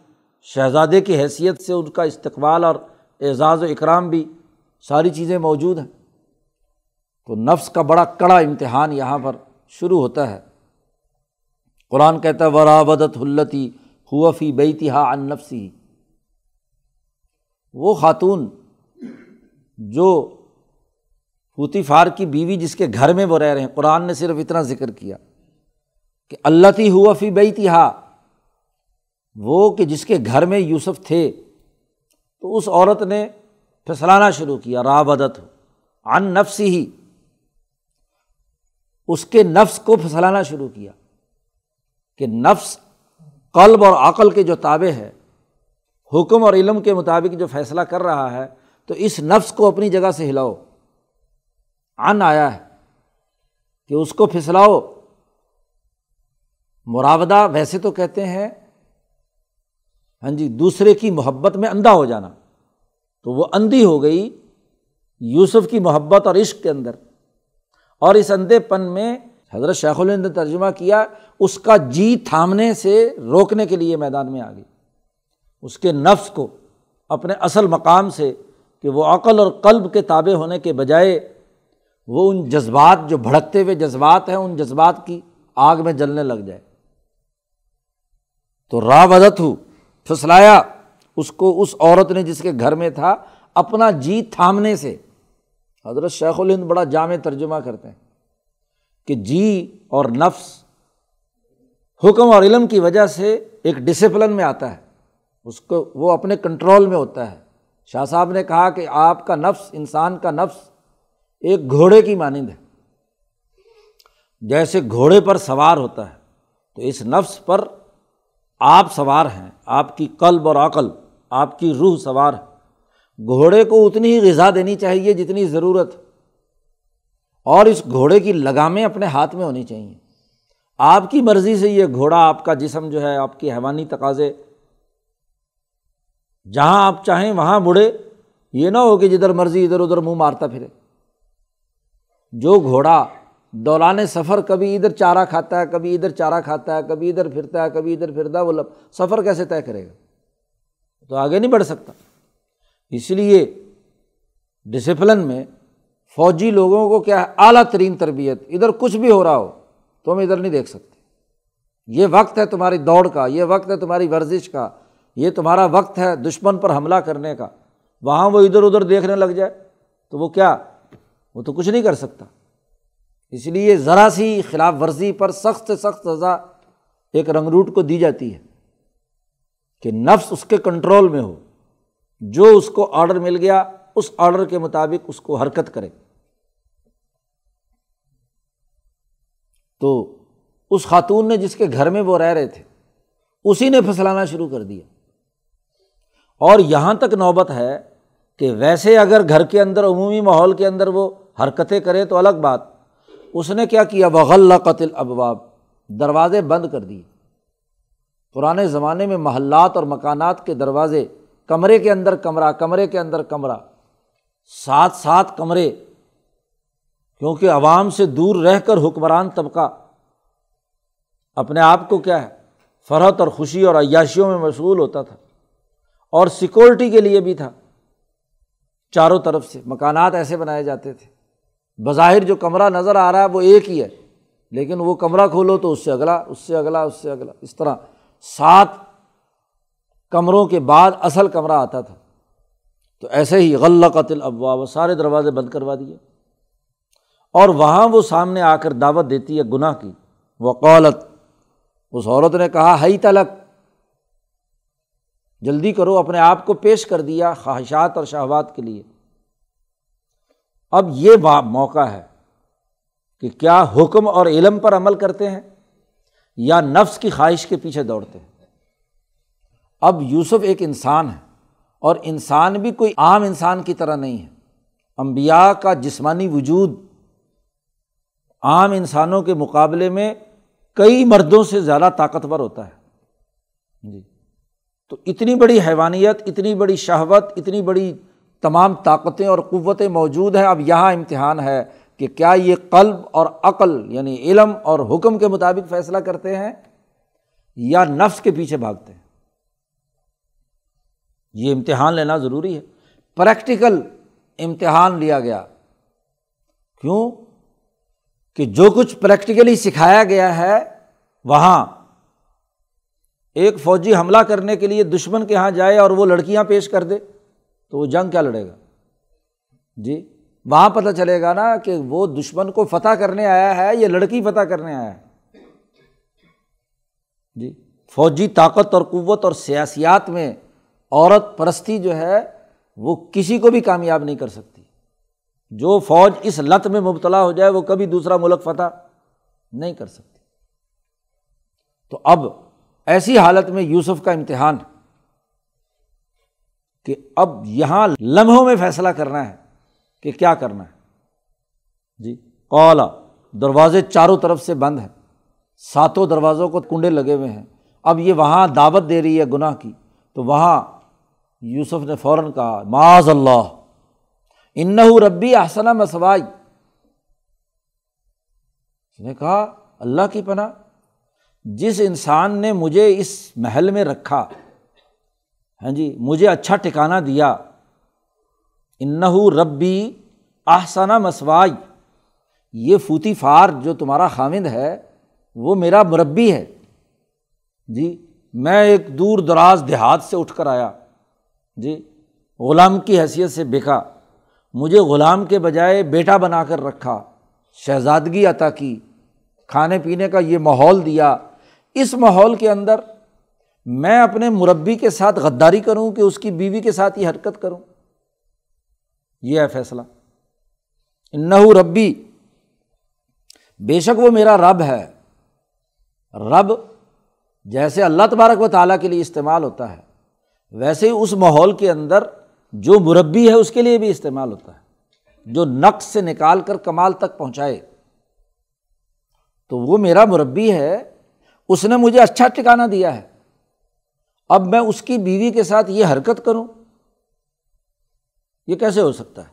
شہزادے کی حیثیت سے ان کا استقبال اور اعزاز و اکرام بھی، ساری چیزیں موجود ہیں۔ تو نفس کا بڑا کڑا امتحان یہاں پر شروع ہوتا ہے۔ قرآن کہتا ہے، ورابدت حلتی ہوفی بیتہا ان نفسی وہ خاتون جو پوتی فار کی بیوی جس کے گھر میں وہ رہ رہے ہیں، قرآن نے صرف اتنا ذکر کیا کہ اللہ تی ہوا فی بئی تہا وہ کہ جس کے گھر میں یوسف تھے۔ تو اس عورت نے پھسلانا شروع کیا، رابدت ان نفسی ہی اس کے نفس کو پھسلانا شروع کیا کہ نفس قلب اور عقل کے جو تابع ہے، حکم اور علم کے مطابق جو فیصلہ کر رہا ہے، تو اس نفس کو اپنی جگہ سے ہلاؤ۔ ان آیا ہے کہ اس کو پھسلاؤ۔ مراودہ ویسے تو کہتے ہیں ہاں جی دوسرے کی محبت میں اندھا ہو جانا۔ تو وہ اندھی ہو گئی یوسف کی محبت اور عشق کے اندر۔ اور اس اندھے پن میں حضرت شیخ الند نے ترجمہ کیا، اس کا جی تھامنے سے روکنے کے لیے میدان میں آ گئی۔ اس کے نفس کو اپنے اصل مقام سے کہ وہ عقل اور قلب کے تابع ہونے کے بجائے وہ ان جذبات جو بھڑکتے ہوئے جذبات ہیں، ان جذبات کی آگ میں جلنے لگ جائے۔ تو را بدت ہوں پھسلایا، اس کو اس عورت نے جس کے گھر میں تھا، اپنا جی تھامنے سے حضرت شیخ الہند بڑا جامع ترجمہ کرتے ہیں کہ جی اور نفس حکم اور علم کی وجہ سے ایک ڈسپلن میں آتا ہے۔ اس کو وہ اپنے کنٹرول میں ہوتا ہے۔ شاہ صاحب نے کہا کہ آپ کا نفس، انسان کا نفس ایک گھوڑے کی مانند ہے۔ جیسے گھوڑے پر سوار ہوتا ہے، تو اس نفس پر آپ سوار ہیں، آپ کی قلب اور عقل، آپ کی روح سوار ہے۔ گھوڑے کو اتنی ہی غذا دینی چاہیے جتنی ضرورت اور اس گھوڑے کی لگامیں اپنے ہاتھ میں ہونی چاہیے۔ آپ کی مرضی سے یہ گھوڑا آپ کا جسم جو ہے، آپ کی حیوانی تقاضے، جہاں آپ چاہیں وہاں مڑے یہ نہ ہو کہ جدھر مرضی ادھر ادھر منہ مارتا پھرے۔ جو گھوڑا دولان سفر کبھی ادھر چارہ کھاتا ہے، کبھی ادھر چارہ کھاتا ہے، کبھی ادھر پھرتا ہے، کبھی ادھر پھرتا ہے، وہ سفر کیسے طے کرے گا؟ تو آگے نہیں بڑھ سکتا۔ اس لیے ڈسپلن میں فوجی لوگوں کو کیا ہے؟ اعلیٰ ترین تربیت، ادھر کچھ بھی ہو رہا ہو تو ہم ادھر نہیں دیکھ سکتے۔ یہ وقت ہے تمہاری دوڑ کا، یہ وقت ہے تمہاری ورزش کا، یہ تمہارا وقت ہے دشمن پر حملہ کرنے کا۔ وہاں وہ ادھر ادھر دیکھنے لگ جائے تو وہ کیا؟ وہ تو کچھ نہیں کر سکتا۔ اس لیے ذرا سی خلاف ورزی پر سخت سے سخت سزا ایک رنگ روٹ کو دی جاتی ہے کہ نفس اس کے کنٹرول میں ہو۔ جو اس کو آڈر مل گیا، اس آڈر کے مطابق اس کو حرکت کرے۔ تو اس خاتون نے جس کے گھر میں وہ رہ رہے تھے، اسی نے پھسلانا شروع کر دیا۔ اور یہاں تک نوبت ہے کہ ویسے اگر گھر کے اندر، عمومی ماحول کے اندر وہ حرکتیں کرے تو الگ بات۔ اس نے کیا کیا؟ بغل قتل ابواب دروازے بند کر دیے۔ پرانے زمانے میں محلات اور مکانات کے دروازے کمرے کے اندر کمرہ، کمرے کے اندر کمرہ۔ سات سات کمرے، کیونکہ عوام سے دور رہ کر حکمران طبقہ۔ اپنے آپ کو کیا ہے؟ فرحت اور خوشی اور عیاشیوں میں مشغول ہوتا تھا۔ اور سیکورٹی کے لیے بھی تھا۔ چاروں طرف سے مکانات ایسے بنائے جاتے تھے۔ بظاہر جو کمرہ نظر آ رہا ہے وہ ایک ہی ہے، لیکن وہ کمرہ کھولو تو اس سے اگلا، اس سے اگلا، اس سے اگلا، اس طرح۔ سات کمروں کے بعد اصل کمرہ آتا تھا۔ تو ایسے ہی غلّہ قتل ابوا وہ سارے دروازے بند کروا دیے۔ اور وہاں وہ سامنے آ کر دعوت دیتی ہے گناہ کی۔ وقولت اس عورت نے کہا ہئی تلک جلدی کرو، اپنے آپ کو پیش کر دیا خواہشات اور شہوات کے لیے۔ اب یہ موقع ہے کہ کیا حکم اور علم پر عمل کرتے ہیں یا نفس کی خواہش کے پیچھے دوڑتے ہیں۔ اب یوسف ایک انسان ہے اور انسان بھی کوئی عام انسان کی طرح نہیں ہے۔ امبیا کا جسمانی وجود عام انسانوں کے مقابلے میں کئی مردوں سے زیادہ طاقتور ہوتا ہے۔ جی۔ تو اتنی بڑی حیوانیت، اتنی بڑی شہوت، اتنی بڑی تمام طاقتیں اور قوتیں موجود ہیں۔ اب یہاں امتحان ہے کہ کیا یہ قلب اور عقل یعنی علم اور حکم کے مطابق فیصلہ کرتے ہیں یا نفس کے پیچھے بھاگتے ہیں۔ یہ امتحان لینا ضروری ہے۔ پریکٹیکل امتحان لیا گیا۔ کیوں؟ کہ جو کچھ پریکٹیکلی سکھایا گیا ہے، وہاں ایک فوجی حملہ کرنے کے لیے دشمن کے یہاں جائے اور وہ لڑکیاں پیش کر دے، تو وہ جنگ کیا لڑے گا؟ جی وہاں پتہ چلے گا نا کہ وہ دشمن کو فتح کرنے آیا ہے یا لڑکی فتح کرنے آیا ہے۔ جی فوجی طاقت اور قوت اور سیاسیات میں عورت پرستی جو ہے، وہ کسی کو بھی کامیاب نہیں کر سکتی۔ جو فوج اس لت میں مبتلا ہو جائے، وہ کبھی دوسرا ملک فتح نہیں کر سکتی۔ تو اب ایسی حالت میں یوسف کا امتحان کہ اب یہاں لمحوں میں فیصلہ کرنا ہے کہ کیا کرنا ہے۔ جی کولا دروازے چاروں طرف سے بند ہیں۔ ساتوں دروازوں کو کنڈے لگے ہوئے ہیں۔ اب یہ وہاں دعوت دے رہی ہے گناہ کی۔ تو وہاں یوسف نے فوراً کہا معاذ اللہ ان جی غلام کی حیثیت سے بکا مجھے غلام کے بجائے بیٹا بنا کر رکھا، شہزادگی عطا کی، کھانے پینے کا یہ ماحول دیا۔ اس ماحول کے اندر میں اپنے مربی کے ساتھ غداری کروں کہ اس کی بیوی کے ساتھ یہ حرکت کروں۔ یہ ہے فیصلہ۔ انہو ربی، بے شک وہ میرا رب ہے۔ رب جیسے اللہ تبارک و تعالیٰ کے لیے استعمال ہوتا ہے۔ ویسے ہی اس ماحول کے اندر جو مربی ہے اس کے لیے بھی استعمال ہوتا ہے۔ جو نقص سے نکال کر کمال تک پہنچائے۔ تو وہ میرا مربی ہے۔ اس نے مجھے اچھا ٹھکانا دیا ہے۔ اب میں اس کی بیوی کے ساتھ یہ حرکت کروں۔ یہ کیسے ہو سکتا ہے؟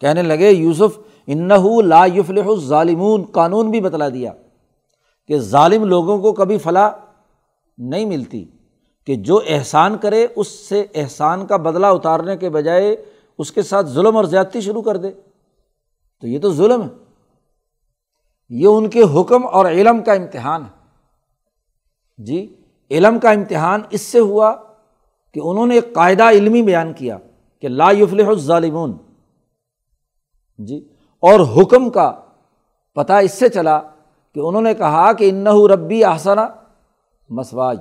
کہنے لگے یوسف انحو لا یفلح ظالمون قانون بھی بتلا دیا کہ ظالم لوگوں کو کبھی فلاح نہیں ملتی۔ کہ جو احسان کرے اس سے احسان کا بدلہ اتارنے کے بجائے اس کے ساتھ ظلم اور زیادتی شروع کر دے۔ تو یہ تو ظلم ہے۔ یہ ان کے حکم اور علم کا امتحان ہے۔ جی علم کا امتحان اس سے ہوا کہ انہوں نے ایک قاعدہ علمی بیان کیا کہ لا یفلح الظالمون۔ جی اور حکم کا پتہ اس سے چلا کہ انہوں نے کہا کہ انّ ربی آسانہ مسواج۔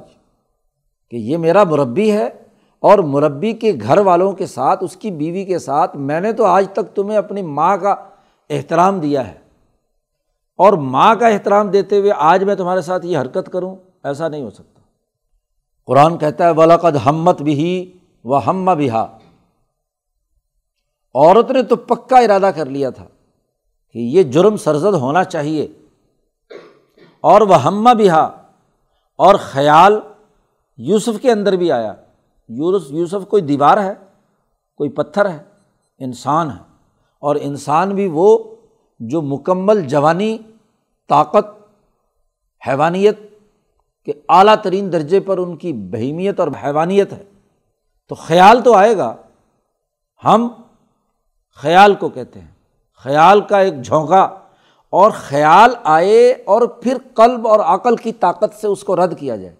کہ یہ میرا مربی ہے اور مربی کے گھر والوں کے ساتھ، اس کی بیوی کے ساتھ میں نے تو آج تک تمہیں اپنی ماں کا احترام دیا ہے۔ اور ماں کا احترام دیتے ہوئے آج میں تمہارے ساتھ یہ حرکت کروں، ایسا نہیں ہو سکتا۔ قرآن کہتا ہے ولاقد ہمت بھی و ہم بہا عورت نے تو پکا ارادہ کر لیا تھا کہ یہ جرم سرزد ہونا چاہیے۔ اور وہ ہمہ بہا اور خیال یوسف کے اندر بھی آیا۔ یوسف یوسف کوئی دیوار ہے؟ کوئی پتھر ہے؟ انسان ہے۔ اور انسان بھی وہ جو مکمل جوانی، طاقت، حیوانیت کے اعلیٰ ترین درجے پر ان کی بہیمیت اور حیوانیت ہے۔ تو خیال تو آئے گا۔ ہم خیال کو کہتے ہیں۔ خیال کا ایک جھونکا۔ اور خیال آئے اور پھر قلب اور عقل کی طاقت سے اس کو رد کیا جائے۔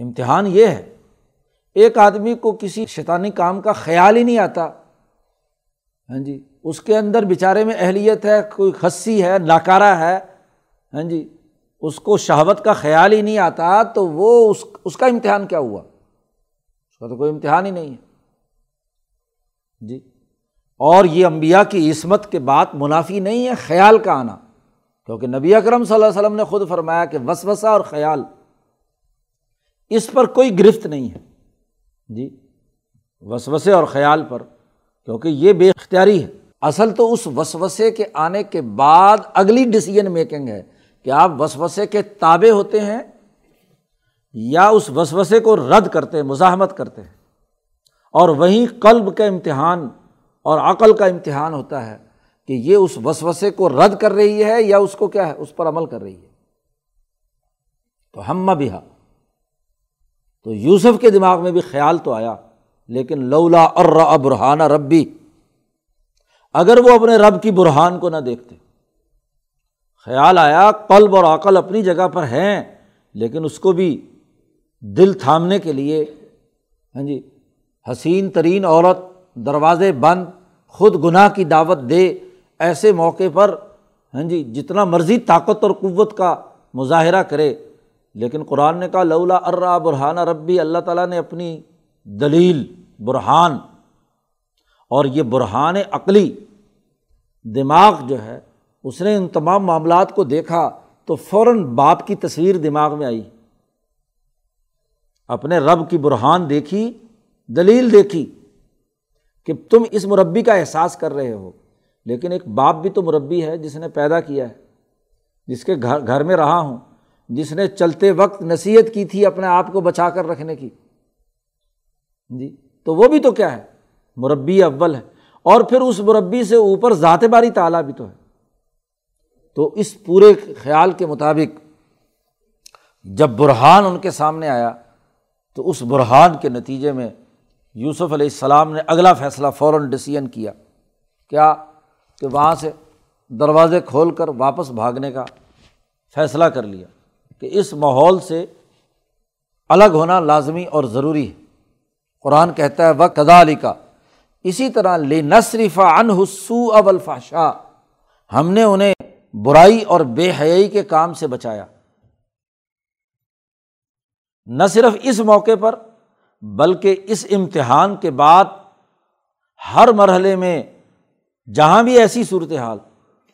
امتحان یہ ہے۔ ایک آدمی کو کسی شیطانی کام کا خیال ہی نہیں آتا۔ ہاں جی اس کے اندر بیچارے میں اہلیت ہے، کوئی خصی ہے، ناکارہ ہے۔ ہاں جی اس کو شہوت کا خیال ہی نہیں آتا تو وہ اس اس کا امتحان کیا ہوا؟ اس کا تو کوئی امتحان ہی نہیں ہے۔ جی اور یہ امبیا کی عصمت کے بات منافی نہیں ہے، خیال کا آنا۔ کیونکہ نبی اکرم صلی اللہ علیہ وسلم نے خود فرمایا کہ وسوسہ اور خیال۔ اس پر کوئی گرفت نہیں ہے۔ جی وسوسے اور خیال پر، کیونکہ یہ بے اختیاری ہے۔ اصل تو اس وسوسے کے آنے کے بعد اگلی ڈسیزن میکنگ ہے کہ آپ وسوسے کے تابے ہوتے ہیں یا اس وسوسے کو رد کرتے ہیں، مزاحمت کرتے ہیں۔ اور وہیں قلب کا امتحان اور عقل کا امتحان ہوتا ہے کہ یہ اس وسوسے کو رد کر رہی ہے یا اس کو کیا ہے، اس پر عمل کر رہی ہے۔ تو ہم بھی تو یوسف کے دماغ میں بھی خیال تو آیا، لیکن لولا ار برہانہ ربی، اگر وہ اپنے رب کی برہان کو نہ دیکھتے۔ خیال آیا، قلب اور عقل اپنی جگہ پر ہیں، لیکن اس کو بھی دل تھامنے کے لیے ہاں جی حسین ترین عورت، دروازے بند، خود گناہ کی دعوت دے، ایسے موقع پر ہاں جی جتنا مرضی طاقت اور قوت کا مظاہرہ کرے لیکن قرآن نے کہا، لولا ارا برہانہ ربی، اللہ تعالیٰ نے اپنی دلیل، برہان، اور یہ برہان عقلی دماغ جو ہے، اس نے ان تمام معاملات کو دیکھا تو فوراً باپ کی تصویر دماغ میں آئی۔ اپنے رب کی برہان دیکھی، دلیل دیکھی کہ تم اس مربی کا احساس کر رہے ہو۔ لیکن ایک باپ بھی تو مربی ہے جس نے پیدا کیا ہے، جس کے گھر گھر میں رہا ہوں۔ جس نے چلتے وقت نصیحت کی تھی اپنے آپ کو بچا کر رکھنے کی۔ جی تو وہ بھی تو کیا ہے؟ مربی اول ہے۔ اور پھر اس مربی سے اوپر ذات باری تعالیٰ بھی تو ہے۔ تو اس پورے خیال کے مطابق جب برہان ان کے سامنے آیا، تو اس برہان کے نتیجے میں یوسف علیہ السلام نے اگلا فیصلہ فوراً ڈسیزن کیا۔ کیا؟ کہ وہاں سے دروازے کھول کر واپس بھاگنے کا فیصلہ کر لیا۔ کہ اس ماحول سے الگ ہونا لازمی اور ضروری ہے۔ قرآن کہتا ہے وہ کدا علی کا اسی طرح لے نصرف ان حسو اول فاشا ہم نے انہیں برائی اور بے حیائی کے کام سے بچایا۔ نہ صرف اس موقع پر، بلکہ اس امتحان کے بعد ہر مرحلے میں جہاں بھی ایسی صورت حال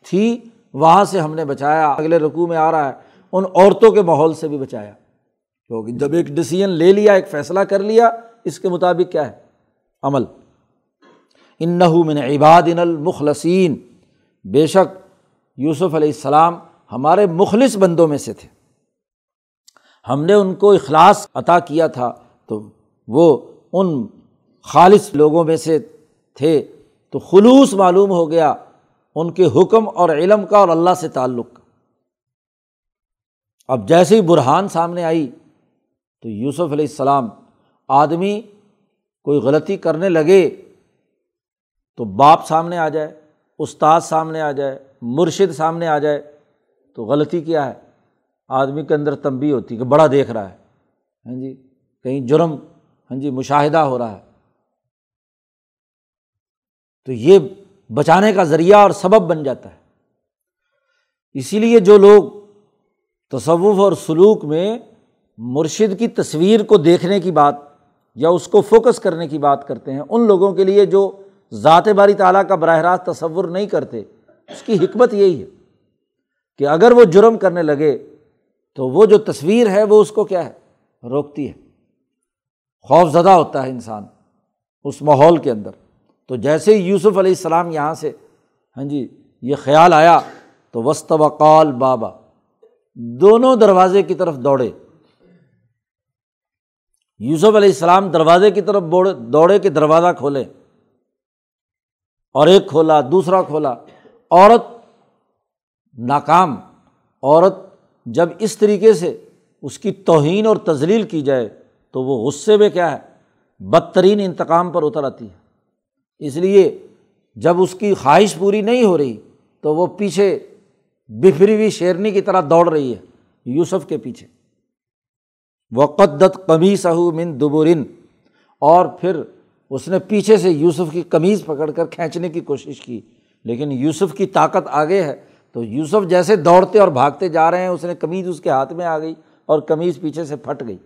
تھی، وہاں سے ہم نے بچایا۔ اگلے رقوع میں آ رہا ہے۔ ان عورتوں کے ماحول سے بھی بچایا۔ کیونکہ جب ایک ڈسیزن لے لیا، ایک فیصلہ کر لیا، اس کے مطابق کیا ہے؟ عمل۔ ان من عباد ان المخلصین۔ بے شک یوسف علیہ السلام ہمارے مخلص بندوں میں سے تھے۔ ہم نے ان کو اخلاص عطا کیا تھا، تو وہ ان خالص لوگوں میں سے تھے۔ تو خلوص معلوم ہو گیا ان کے حکم اور علم کا اور اللہ سے تعلق۔ کا اب جیسے ہی برہان سامنے آئی تو یوسف علیہ السلام آدمی کوئی غلطی کرنے لگے تو باپ سامنے آ جائے، استاد سامنے آ جائے، مرشد سامنے آ جائے، تو غلطی کیا ہے؟ آدمی کے اندر تنبی ہوتی کہ بڑا دیکھ رہا ہے۔ ہاں جی کہیں جرم ہاں جی مشاہدہ ہو رہا ہے۔ تو یہ بچانے کا ذریعہ اور سبب بن جاتا ہے۔ اسی لیے جو لوگ تصوف اور سلوک میں مرشد کی تصویر کو دیکھنے کی بات یا اس کو فوکس کرنے کی بات کرتے ہیں، ان لوگوں کے لیے جو ذات باری تعالیٰ کا براہ راست تصور نہیں کرتے، اس کی حکمت یہی ہے کہ اگر وہ جرم کرنے لگے تو وہ جو تصویر ہے وہ اس کو کیا ہے؟ روکتی ہے۔ خوف زدہ ہوتا ہے انسان اس ماحول کے اندر۔ تو جیسے ہی یوسف علیہ السلام یہاں سے ہاں جی یہ خیال آیا تو وسط وقال بابا دونوں دروازے کی طرف دوڑے۔ یوسف علیہ السلام دروازے کی طرف دوڑے کہ دروازہ کھولے۔ اور ایک کھولا، دوسرا کھولا۔ عورت ناکام، عورت جب اس طریقے سے اس کی توہین اور تزلیل کی جائے تو وہ غصے میں کیا ہے؟ بدترین انتقام پر اتر آتی ہے۔ اس لیے جب اس کی خواہش پوری نہیں ہو رہی تو وہ پیچھے بفری ہوئی شیرنی کی طرح دوڑ رہی ہے، یوسف کے پیچھے۔ وقدت قمیص من دبرن اور پھر اس نے پیچھے سے یوسف کی قمیض پکڑ کر کھینچنے کی کوشش کی۔ لیکن یوسف کی طاقت آگے ہے، تو یوسف جیسے دوڑتے اور بھاگتے جا رہے ہیں، اس نے قمیض اس کے ہاتھ میں آ گئی اور قمیض پیچھے سے پھٹ گئی۔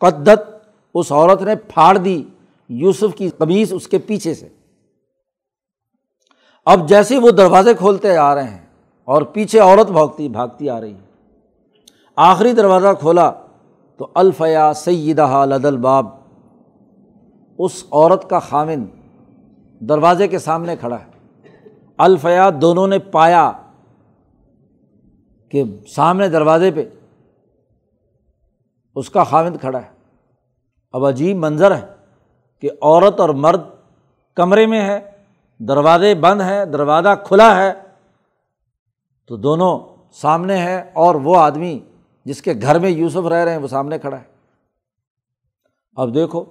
قدت، اس عورت نے پھاڑ دی یوسف کی قمیض اس کے پیچھے سے۔ اب جیسے وہ دروازے کھولتے آ رہے ہیں اور پیچھے عورت بھاگتی بھاگتی آ رہی ہے۔ آخری دروازہ کھولا تو الفیا سیدہ لد الباب۔ اس عورت کا خامن دروازے کے سامنے کھڑا ہے۔ الفیا دونوں نے پایا کہ سامنے دروازے پہ اس کا خامد کھڑا ہے۔ اب عجیب منظر ہے کہ عورت اور مرد کمرے میں ہے، دروازے بند ہیں، دروازہ کھلا ہے۔ تو دونوں سامنے ہے اور وہ آدمی جس کے گھر میں یوسف رہ رہے ہیں، وہ سامنے کھڑا ہے۔ اب دیکھو،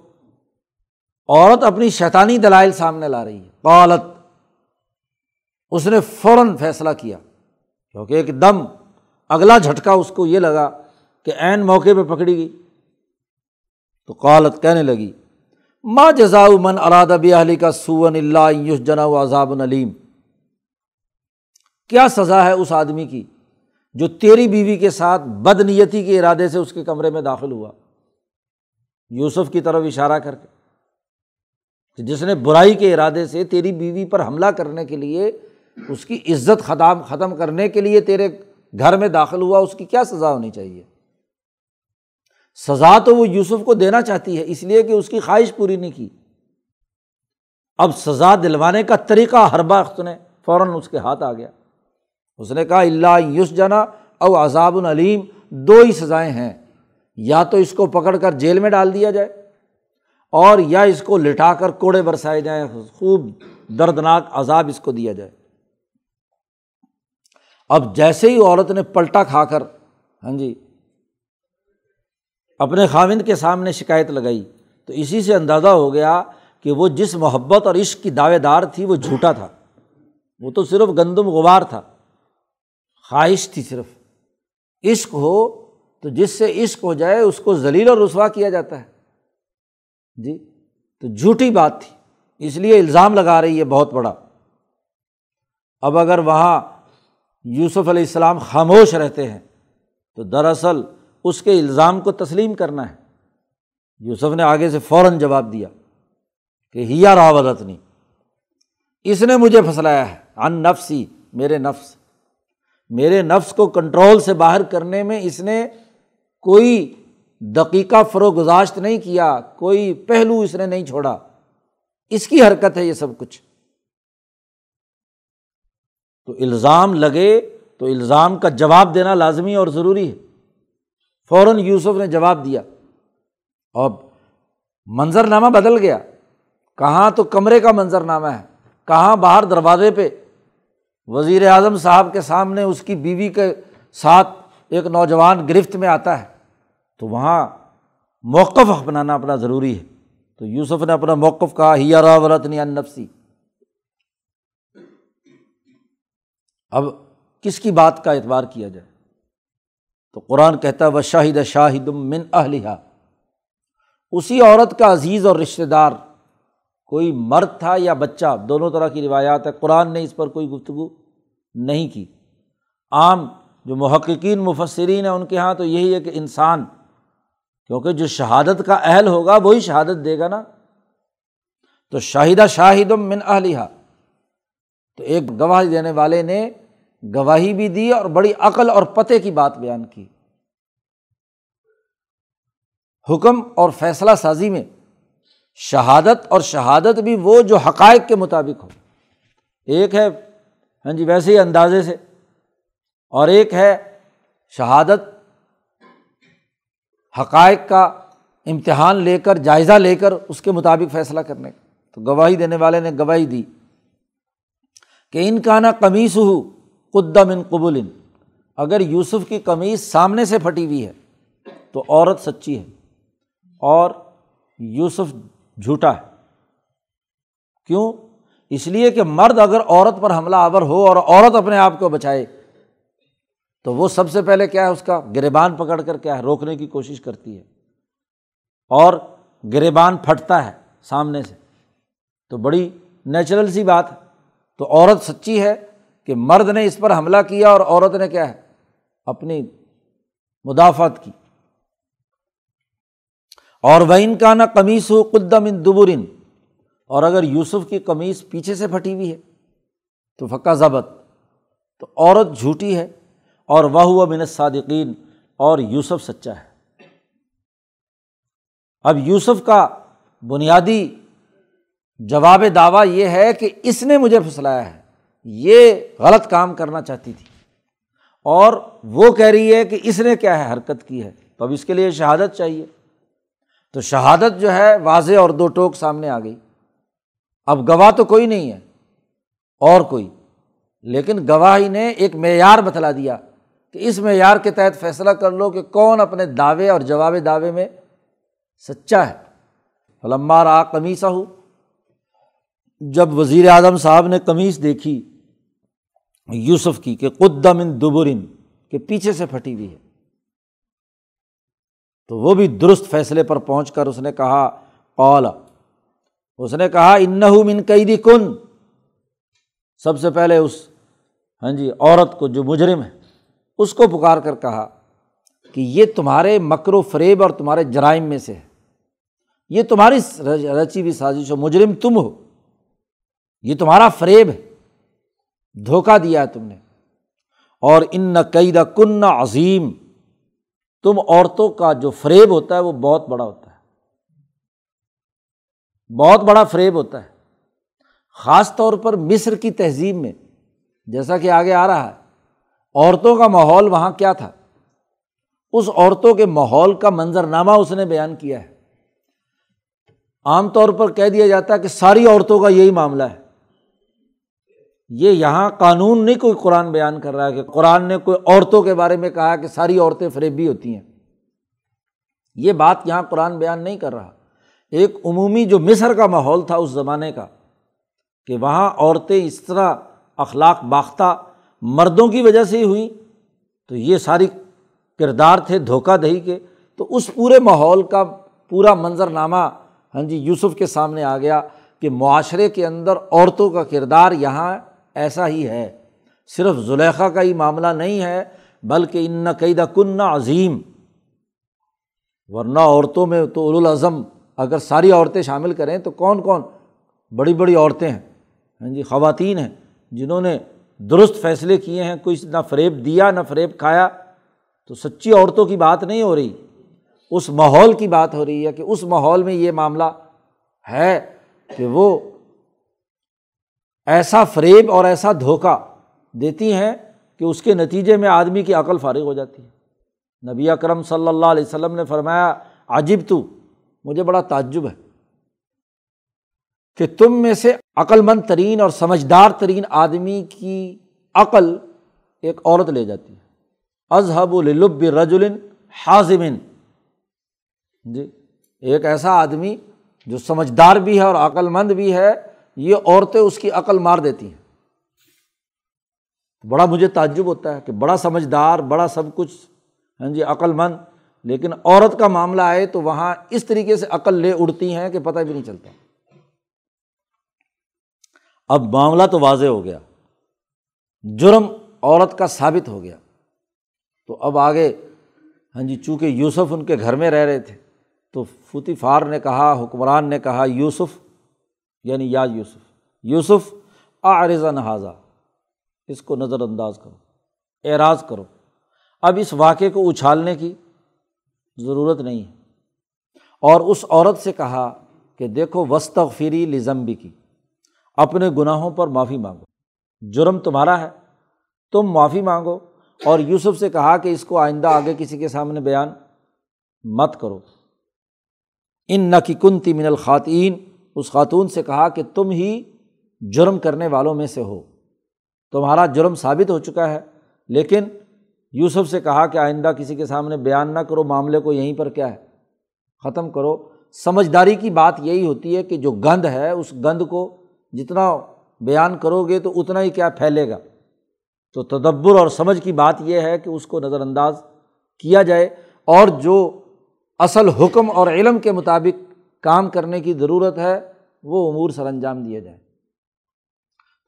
عورت اپنی شیطانی دلائل سامنے لا رہی ہے۔ قالت، اس نے فوراً فیصلہ کیا، کیونکہ ایک دم اگلا جھٹکا اس کو یہ لگا کہ عین موقع پہ پکڑی گئی۔ تو قالت کہنے لگی ماں جزا من اراد علی کا سون اللہ یوس جنا عذاب العلیم کیا سزا ہے اس آدمی کی جو تیری بیوی کے ساتھ بد نیتی کے ارادے سے اس کے کمرے میں داخل ہوا؟ یوسف کی طرف اشارہ کر کے جس نے برائی کے ارادے سے تیری بیوی پر حملہ کرنے کے لیے، اس کی عزت ختم ختم کرنے کے لیے تیرے گھر میں داخل ہوا، اس کی کیا سزا ہونی چاہیے؟ سزا تو وہ یوسف کو دینا چاہتی ہے، اس لیے کہ اس کی خواہش پوری نہیں کی۔ اب سزا دلوانے کا طریقہ ہر باخت نے فوراً اس کے ہاتھ آ گیا۔ اس نے کہا، اللہ یوس جنا او عذاب العلیم، دو ہی سزائیں ہیں۔ یا تو اس کو پکڑ کر جیل میں ڈال دیا جائے اور یا اس کو لٹا کر کوڑے برسائے جائیں، خوب دردناک عذاب اس کو دیا جائے۔ اب جیسے ہی عورت نے پلٹا کھا کر ہاں جی اپنے خاوند کے سامنے شکایت لگائی، تو اسی سے اندازہ ہو گیا کہ وہ جس محبت اور عشق کی دعوے دار تھی، وہ جھوٹا تھا۔ وہ تو صرف گندم غبار تھا۔ خواہش تھی صرف۔ عشق ہو تو جس سے عشق ہو جائے، اس کو ذلیل اور رسوا کیا جاتا ہے۔ جی تو جھوٹی بات تھی، اس لیے الزام لگا رہی ہے بہت بڑا۔ اب اگر وہاں یوسف علیہ السلام خاموش رہتے ہیں، تو دراصل اس کے الزام کو تسلیم کرنا ہے۔ یوسف نے آگے سے فوراً جواب دیا کہ ہیا راودت نہیں اس نے مجھے پھنسلایا ہے ان نفسی، میرے نفس۔ میرے نفس کو کنٹرول سے باہر کرنے میں اس نے کوئی دقیقہ فروغ نہیں کیا، کوئی پہلو اس نے نہیں چھوڑا۔ اس کی حرکت ہے یہ سب کچھ۔ تو الزام لگے تو الزام کا جواب دینا لازمی اور ضروری ہے۔ فوراً یوسف نے جواب دیا۔ اور منظر نامہ بدل گیا۔ کہاں تو کمرے کا منظر نامہ ہے؟ کہاں باہر دروازے پہ؟ وزیر اعظم صاحب کے سامنے اس کی بیوی کے ساتھ ایک نوجوان گرفت میں آتا ہے، تو وہاں موقف اپنانا اپنا ضروری ہے۔ تو یوسف نے اپنا موقف کہا، ہی راولتنی نفسی۔ اب کس کی بات کا اعتبار کیا جائے؟ تو قرآن کہتا ہے وہ شاہد شاہد من اہلیہ اسی عورت کا عزیز اور رشتے دار کوئی مرد تھا یا بچہ، دونوں طرح کی روایات ہے قرآن نے اس پر کوئی گفتگو نہیں کی۔ عام جو محققین، مفسرین ہیں ان کے یہاں تو یہی ہے کہ انسان، کیونکہ جو شہادت کا اہل ہوگا، وہی شہادت دے گا نا۔ تو شاہدہ شاہد من اہلیہ تو ایک گواہی دینے والے نے گواہی بھی دی اور بڑی عقل اور پتے کی بات بیان کی۔ حکم اور فیصلہ سازی میں شہادت اور شہادت بھی وہ جو حقائق کے مطابق ہو۔ ایک ہے ہاں جی ویسے ہی اندازے سے۔ اور ایک ہے، شہادت حقائق کا امتحان لے کر، جائزہ لے کر اس کے مطابق فیصلہ کرنے۔ کا تو گواہی دینے والے نے گواہی دی کہ ان کا نا قمیص ہو قدم ان قبول ان اگر یوسف کی قمیض سامنے سے پھٹی ہوئی ہے تو عورت سچی ہے۔ اور یوسف جھوٹا ہے۔ کیوں؟ اس لیے کہ مرد اگر عورت پر حملہ آور ہو اور عورت اپنے آپ کو بچائے، تو وہ سب سے پہلے کیا ہے؟ اس کا گریبان پکڑ کر کیا ہے؟ روکنے کی کوشش کرتی ہے۔ اور گریبان پھٹتا ہے سامنے سے۔ تو بڑی نیچرل سی بات ہے۔ تو عورت سچی ہے کہ مرد نے اس پر حملہ کیا اور عورت نے کیا ہے؟ اپنی مدافعت کی۔ اور وہ ان کا نا قمیص ہو قدم ان دبرن اور اگر یوسف کی قمیص پیچھے سے پھٹی ہوئی ہے، تو پھکا ضبط تو عورت جھوٹی ہے، اور وہ ہوا من صادقین اور یوسف سچا ہے۔ اب یوسف کا بنیادی جواب دعویٰ یہ ہے کہ اس نے مجھے پھسلایا ہے۔ یہ غلط کام کرنا چاہتی تھی۔ اور وہ کہہ رہی ہے کہ اس نے کیا ہے، حرکت کی ہے۔ تو اب اس کے لیے شہادت چاہیے۔ تو شہادت جو ہے واضح اور دو ٹوک سامنے آ گئی۔ اب گواہ تو کوئی نہیں ہے، اور کوئی۔ لیکن گواہی نے ایک معیار بتلا دیا کہ اس معیار کے تحت فیصلہ کر لو کہ کون اپنے دعوے اور جواب دعوے میں سچا ہے۔ فلمار آ قمیصہ ہو جب وزیر اعظم صاحب نے قمیص دیکھی یوسف کی کہ قدم ان دبرن کے پیچھے سے پھٹی ہوئی ہے۔ تو وہ بھی درست فیصلے پر پہنچ کر اس نے کہا اولا اس نے کہا ان تم عورتوں کا جو فریب ہوتا ہے وہ بہت بڑا ہوتا ہے۔ بہت بڑا فریب ہوتا ہے۔ خاص طور پر مصر کی تہذیب میں، جیسا کہ آگے آ رہا ہے، عورتوں کا ماحول وہاں کیا تھا؟ اس عورتوں کے ماحول کا منظرنامہ اس نے بیان کیا ہے۔ عام طور پر کہہ دیا جاتا ہے کہ ساری عورتوں کا یہی معاملہ ہے۔ یہ یہاں قانون نہیں کوئی قرآن بیان کر رہا ہے کہ قرآن نے کوئی عورتوں کے بارے میں کہا کہ ساری عورتیں فریبی ہوتی ہیں۔ یہ بات یہاں قرآن بیان نہیں کر رہا۔ ایک عمومی جو مصر کا ماحول تھا اس زمانے کا، کہ وہاں عورتیں اس طرح اخلاق باختہ مردوں کی وجہ سے ہی ہوئیں۔ تو یہ ساری کردار تھے دھوکہ دہی کے۔ تو اس پورے ماحول کا پورا منظرنامہ ہاں جی یوسف کے سامنے آ گیا کہ معاشرے کے اندر عورتوں کا کردار یہاں ایسا ہی ہے۔ صرف زلیخا کا ہی معاملہ نہیں ہے، بلکہ ان قیدہ کن عظیم۔ ورنہ عورتوں میں تو الاظم اگر ساری عورتیں شامل کریں تو کون کون؟ بڑی بڑی عورتیں ہیں۔ ہاں جی خواتین ہیں جنہوں نے درست فیصلے کیے ہیں، کوئی نہ فریب دیا، نہ فریب کھایا۔ تو سچی عورتوں کی بات نہیں ہو رہی۔ اس ماحول کی بات ہو رہی ہے کہ اس ماحول میں یہ معاملہ ہے کہ وہ ایسا فریب اور ایسا دھوکہ دیتی ہیں کہ اس کے نتیجے میں آدمی کی عقل فارغ ہو جاتی ہے۔ نبی اکرم صلی اللہ علیہ وسلم نے فرمایا عجیب تو، مجھے بڑا تعجب ہے کہ تم میں سے عقل مند ترین اور سمجھدار ترین آدمی کی عقل ایک عورت لے جاتی ہے۔ اذہب الب رجولن حاضمن جی ایک ایسا آدمی جو سمجھدار بھی ہے اور عقل مند بھی ہے یہ عورتیں اس کی عقل مار دیتی ہیں۔ بڑا مجھے تعجب ہوتا ہے کہ بڑا سمجھدار، بڑا سب کچھ ہاں جی عقل مند، لیکن عورت کا معاملہ آئے تو وہاں اس طریقے سے عقل لے اڑتی ہیں کہ پتہ بھی نہیں چلتا۔ اب معاملہ تو واضح ہو گیا۔ جرم عورت کا ثابت ہو گیا۔ تو اب آگے ہاں جی چونکہ یوسف ان کے گھر میں رہ رہے تھے، تو فوتی فار نے کہا، حکمران نے کہا، یوسف یعنی یا یوسف یوسف آرزہ نہذا اس کو نظر انداز کرو، اعراض کرو۔ اب اس واقعے کو اچھالنے کی ضرورت نہیں ہے۔ اور اس عورت سے کہا کہ دیکھو وسط فری لزمبی کی اپنے گناہوں پر معافی مانگو۔ جرم تمہارا ہے، تم معافی مانگو۔ اور یوسف سے کہا کہ اس کو آئندہ آگے کسی کے سامنے بیان مت کرو۔ ان نہ کی کنتی من الخواتین اس خاتون سے کہا کہ تم ہی جرم کرنے والوں میں سے ہو۔ تمہارا جرم ثابت ہو چکا ہے۔ لیکن یوسف سے کہا کہ آئندہ کسی کے سامنے بیان نہ کرو، معاملے کو یہیں پر کیا ہے۔ ختم کرو۔ سمجھداری کی بات یہی ہوتی ہے کہ جو گند ہے، اس گند کو جتنا بیان کرو گے تو اتنا ہی کیا پھیلے گا۔ تو تدبر اور سمجھ کی بات یہ ہے کہ اس کو نظر انداز کیا جائے اور جو اصل حکم اور علم کے مطابق کام کرنے کی ضرورت ہے، وہ امور سر انجام دیا جائے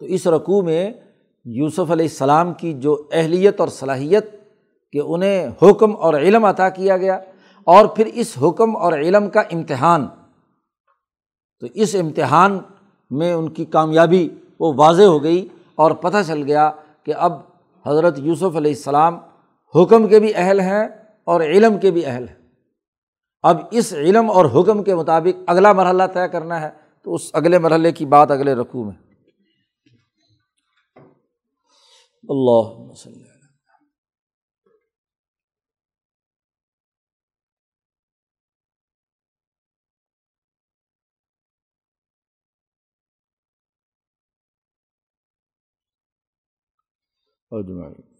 تو اس رقوع میں یوسف علیہ السلام کی جو اہلیت اور صلاحیت کہ انہیں حکم اور علم عطا کیا گیا اور پھر اس حکم اور علم کا امتحان، تو اس امتحان میں ان کی کامیابی وہ واضح ہو گئی اور پتہ چل گیا کہ اب حضرت یوسف علیہ السلام حکم کے بھی اہل ہیں اور علم کے بھی اہل ہیں۔ اب اس علم اور حکم کے مطابق اگلا مرحلہ طے کرنا ہے تو اس اگلے مرحلے کی بات اگلے رقوع میں۔ اللہ اجمعین۔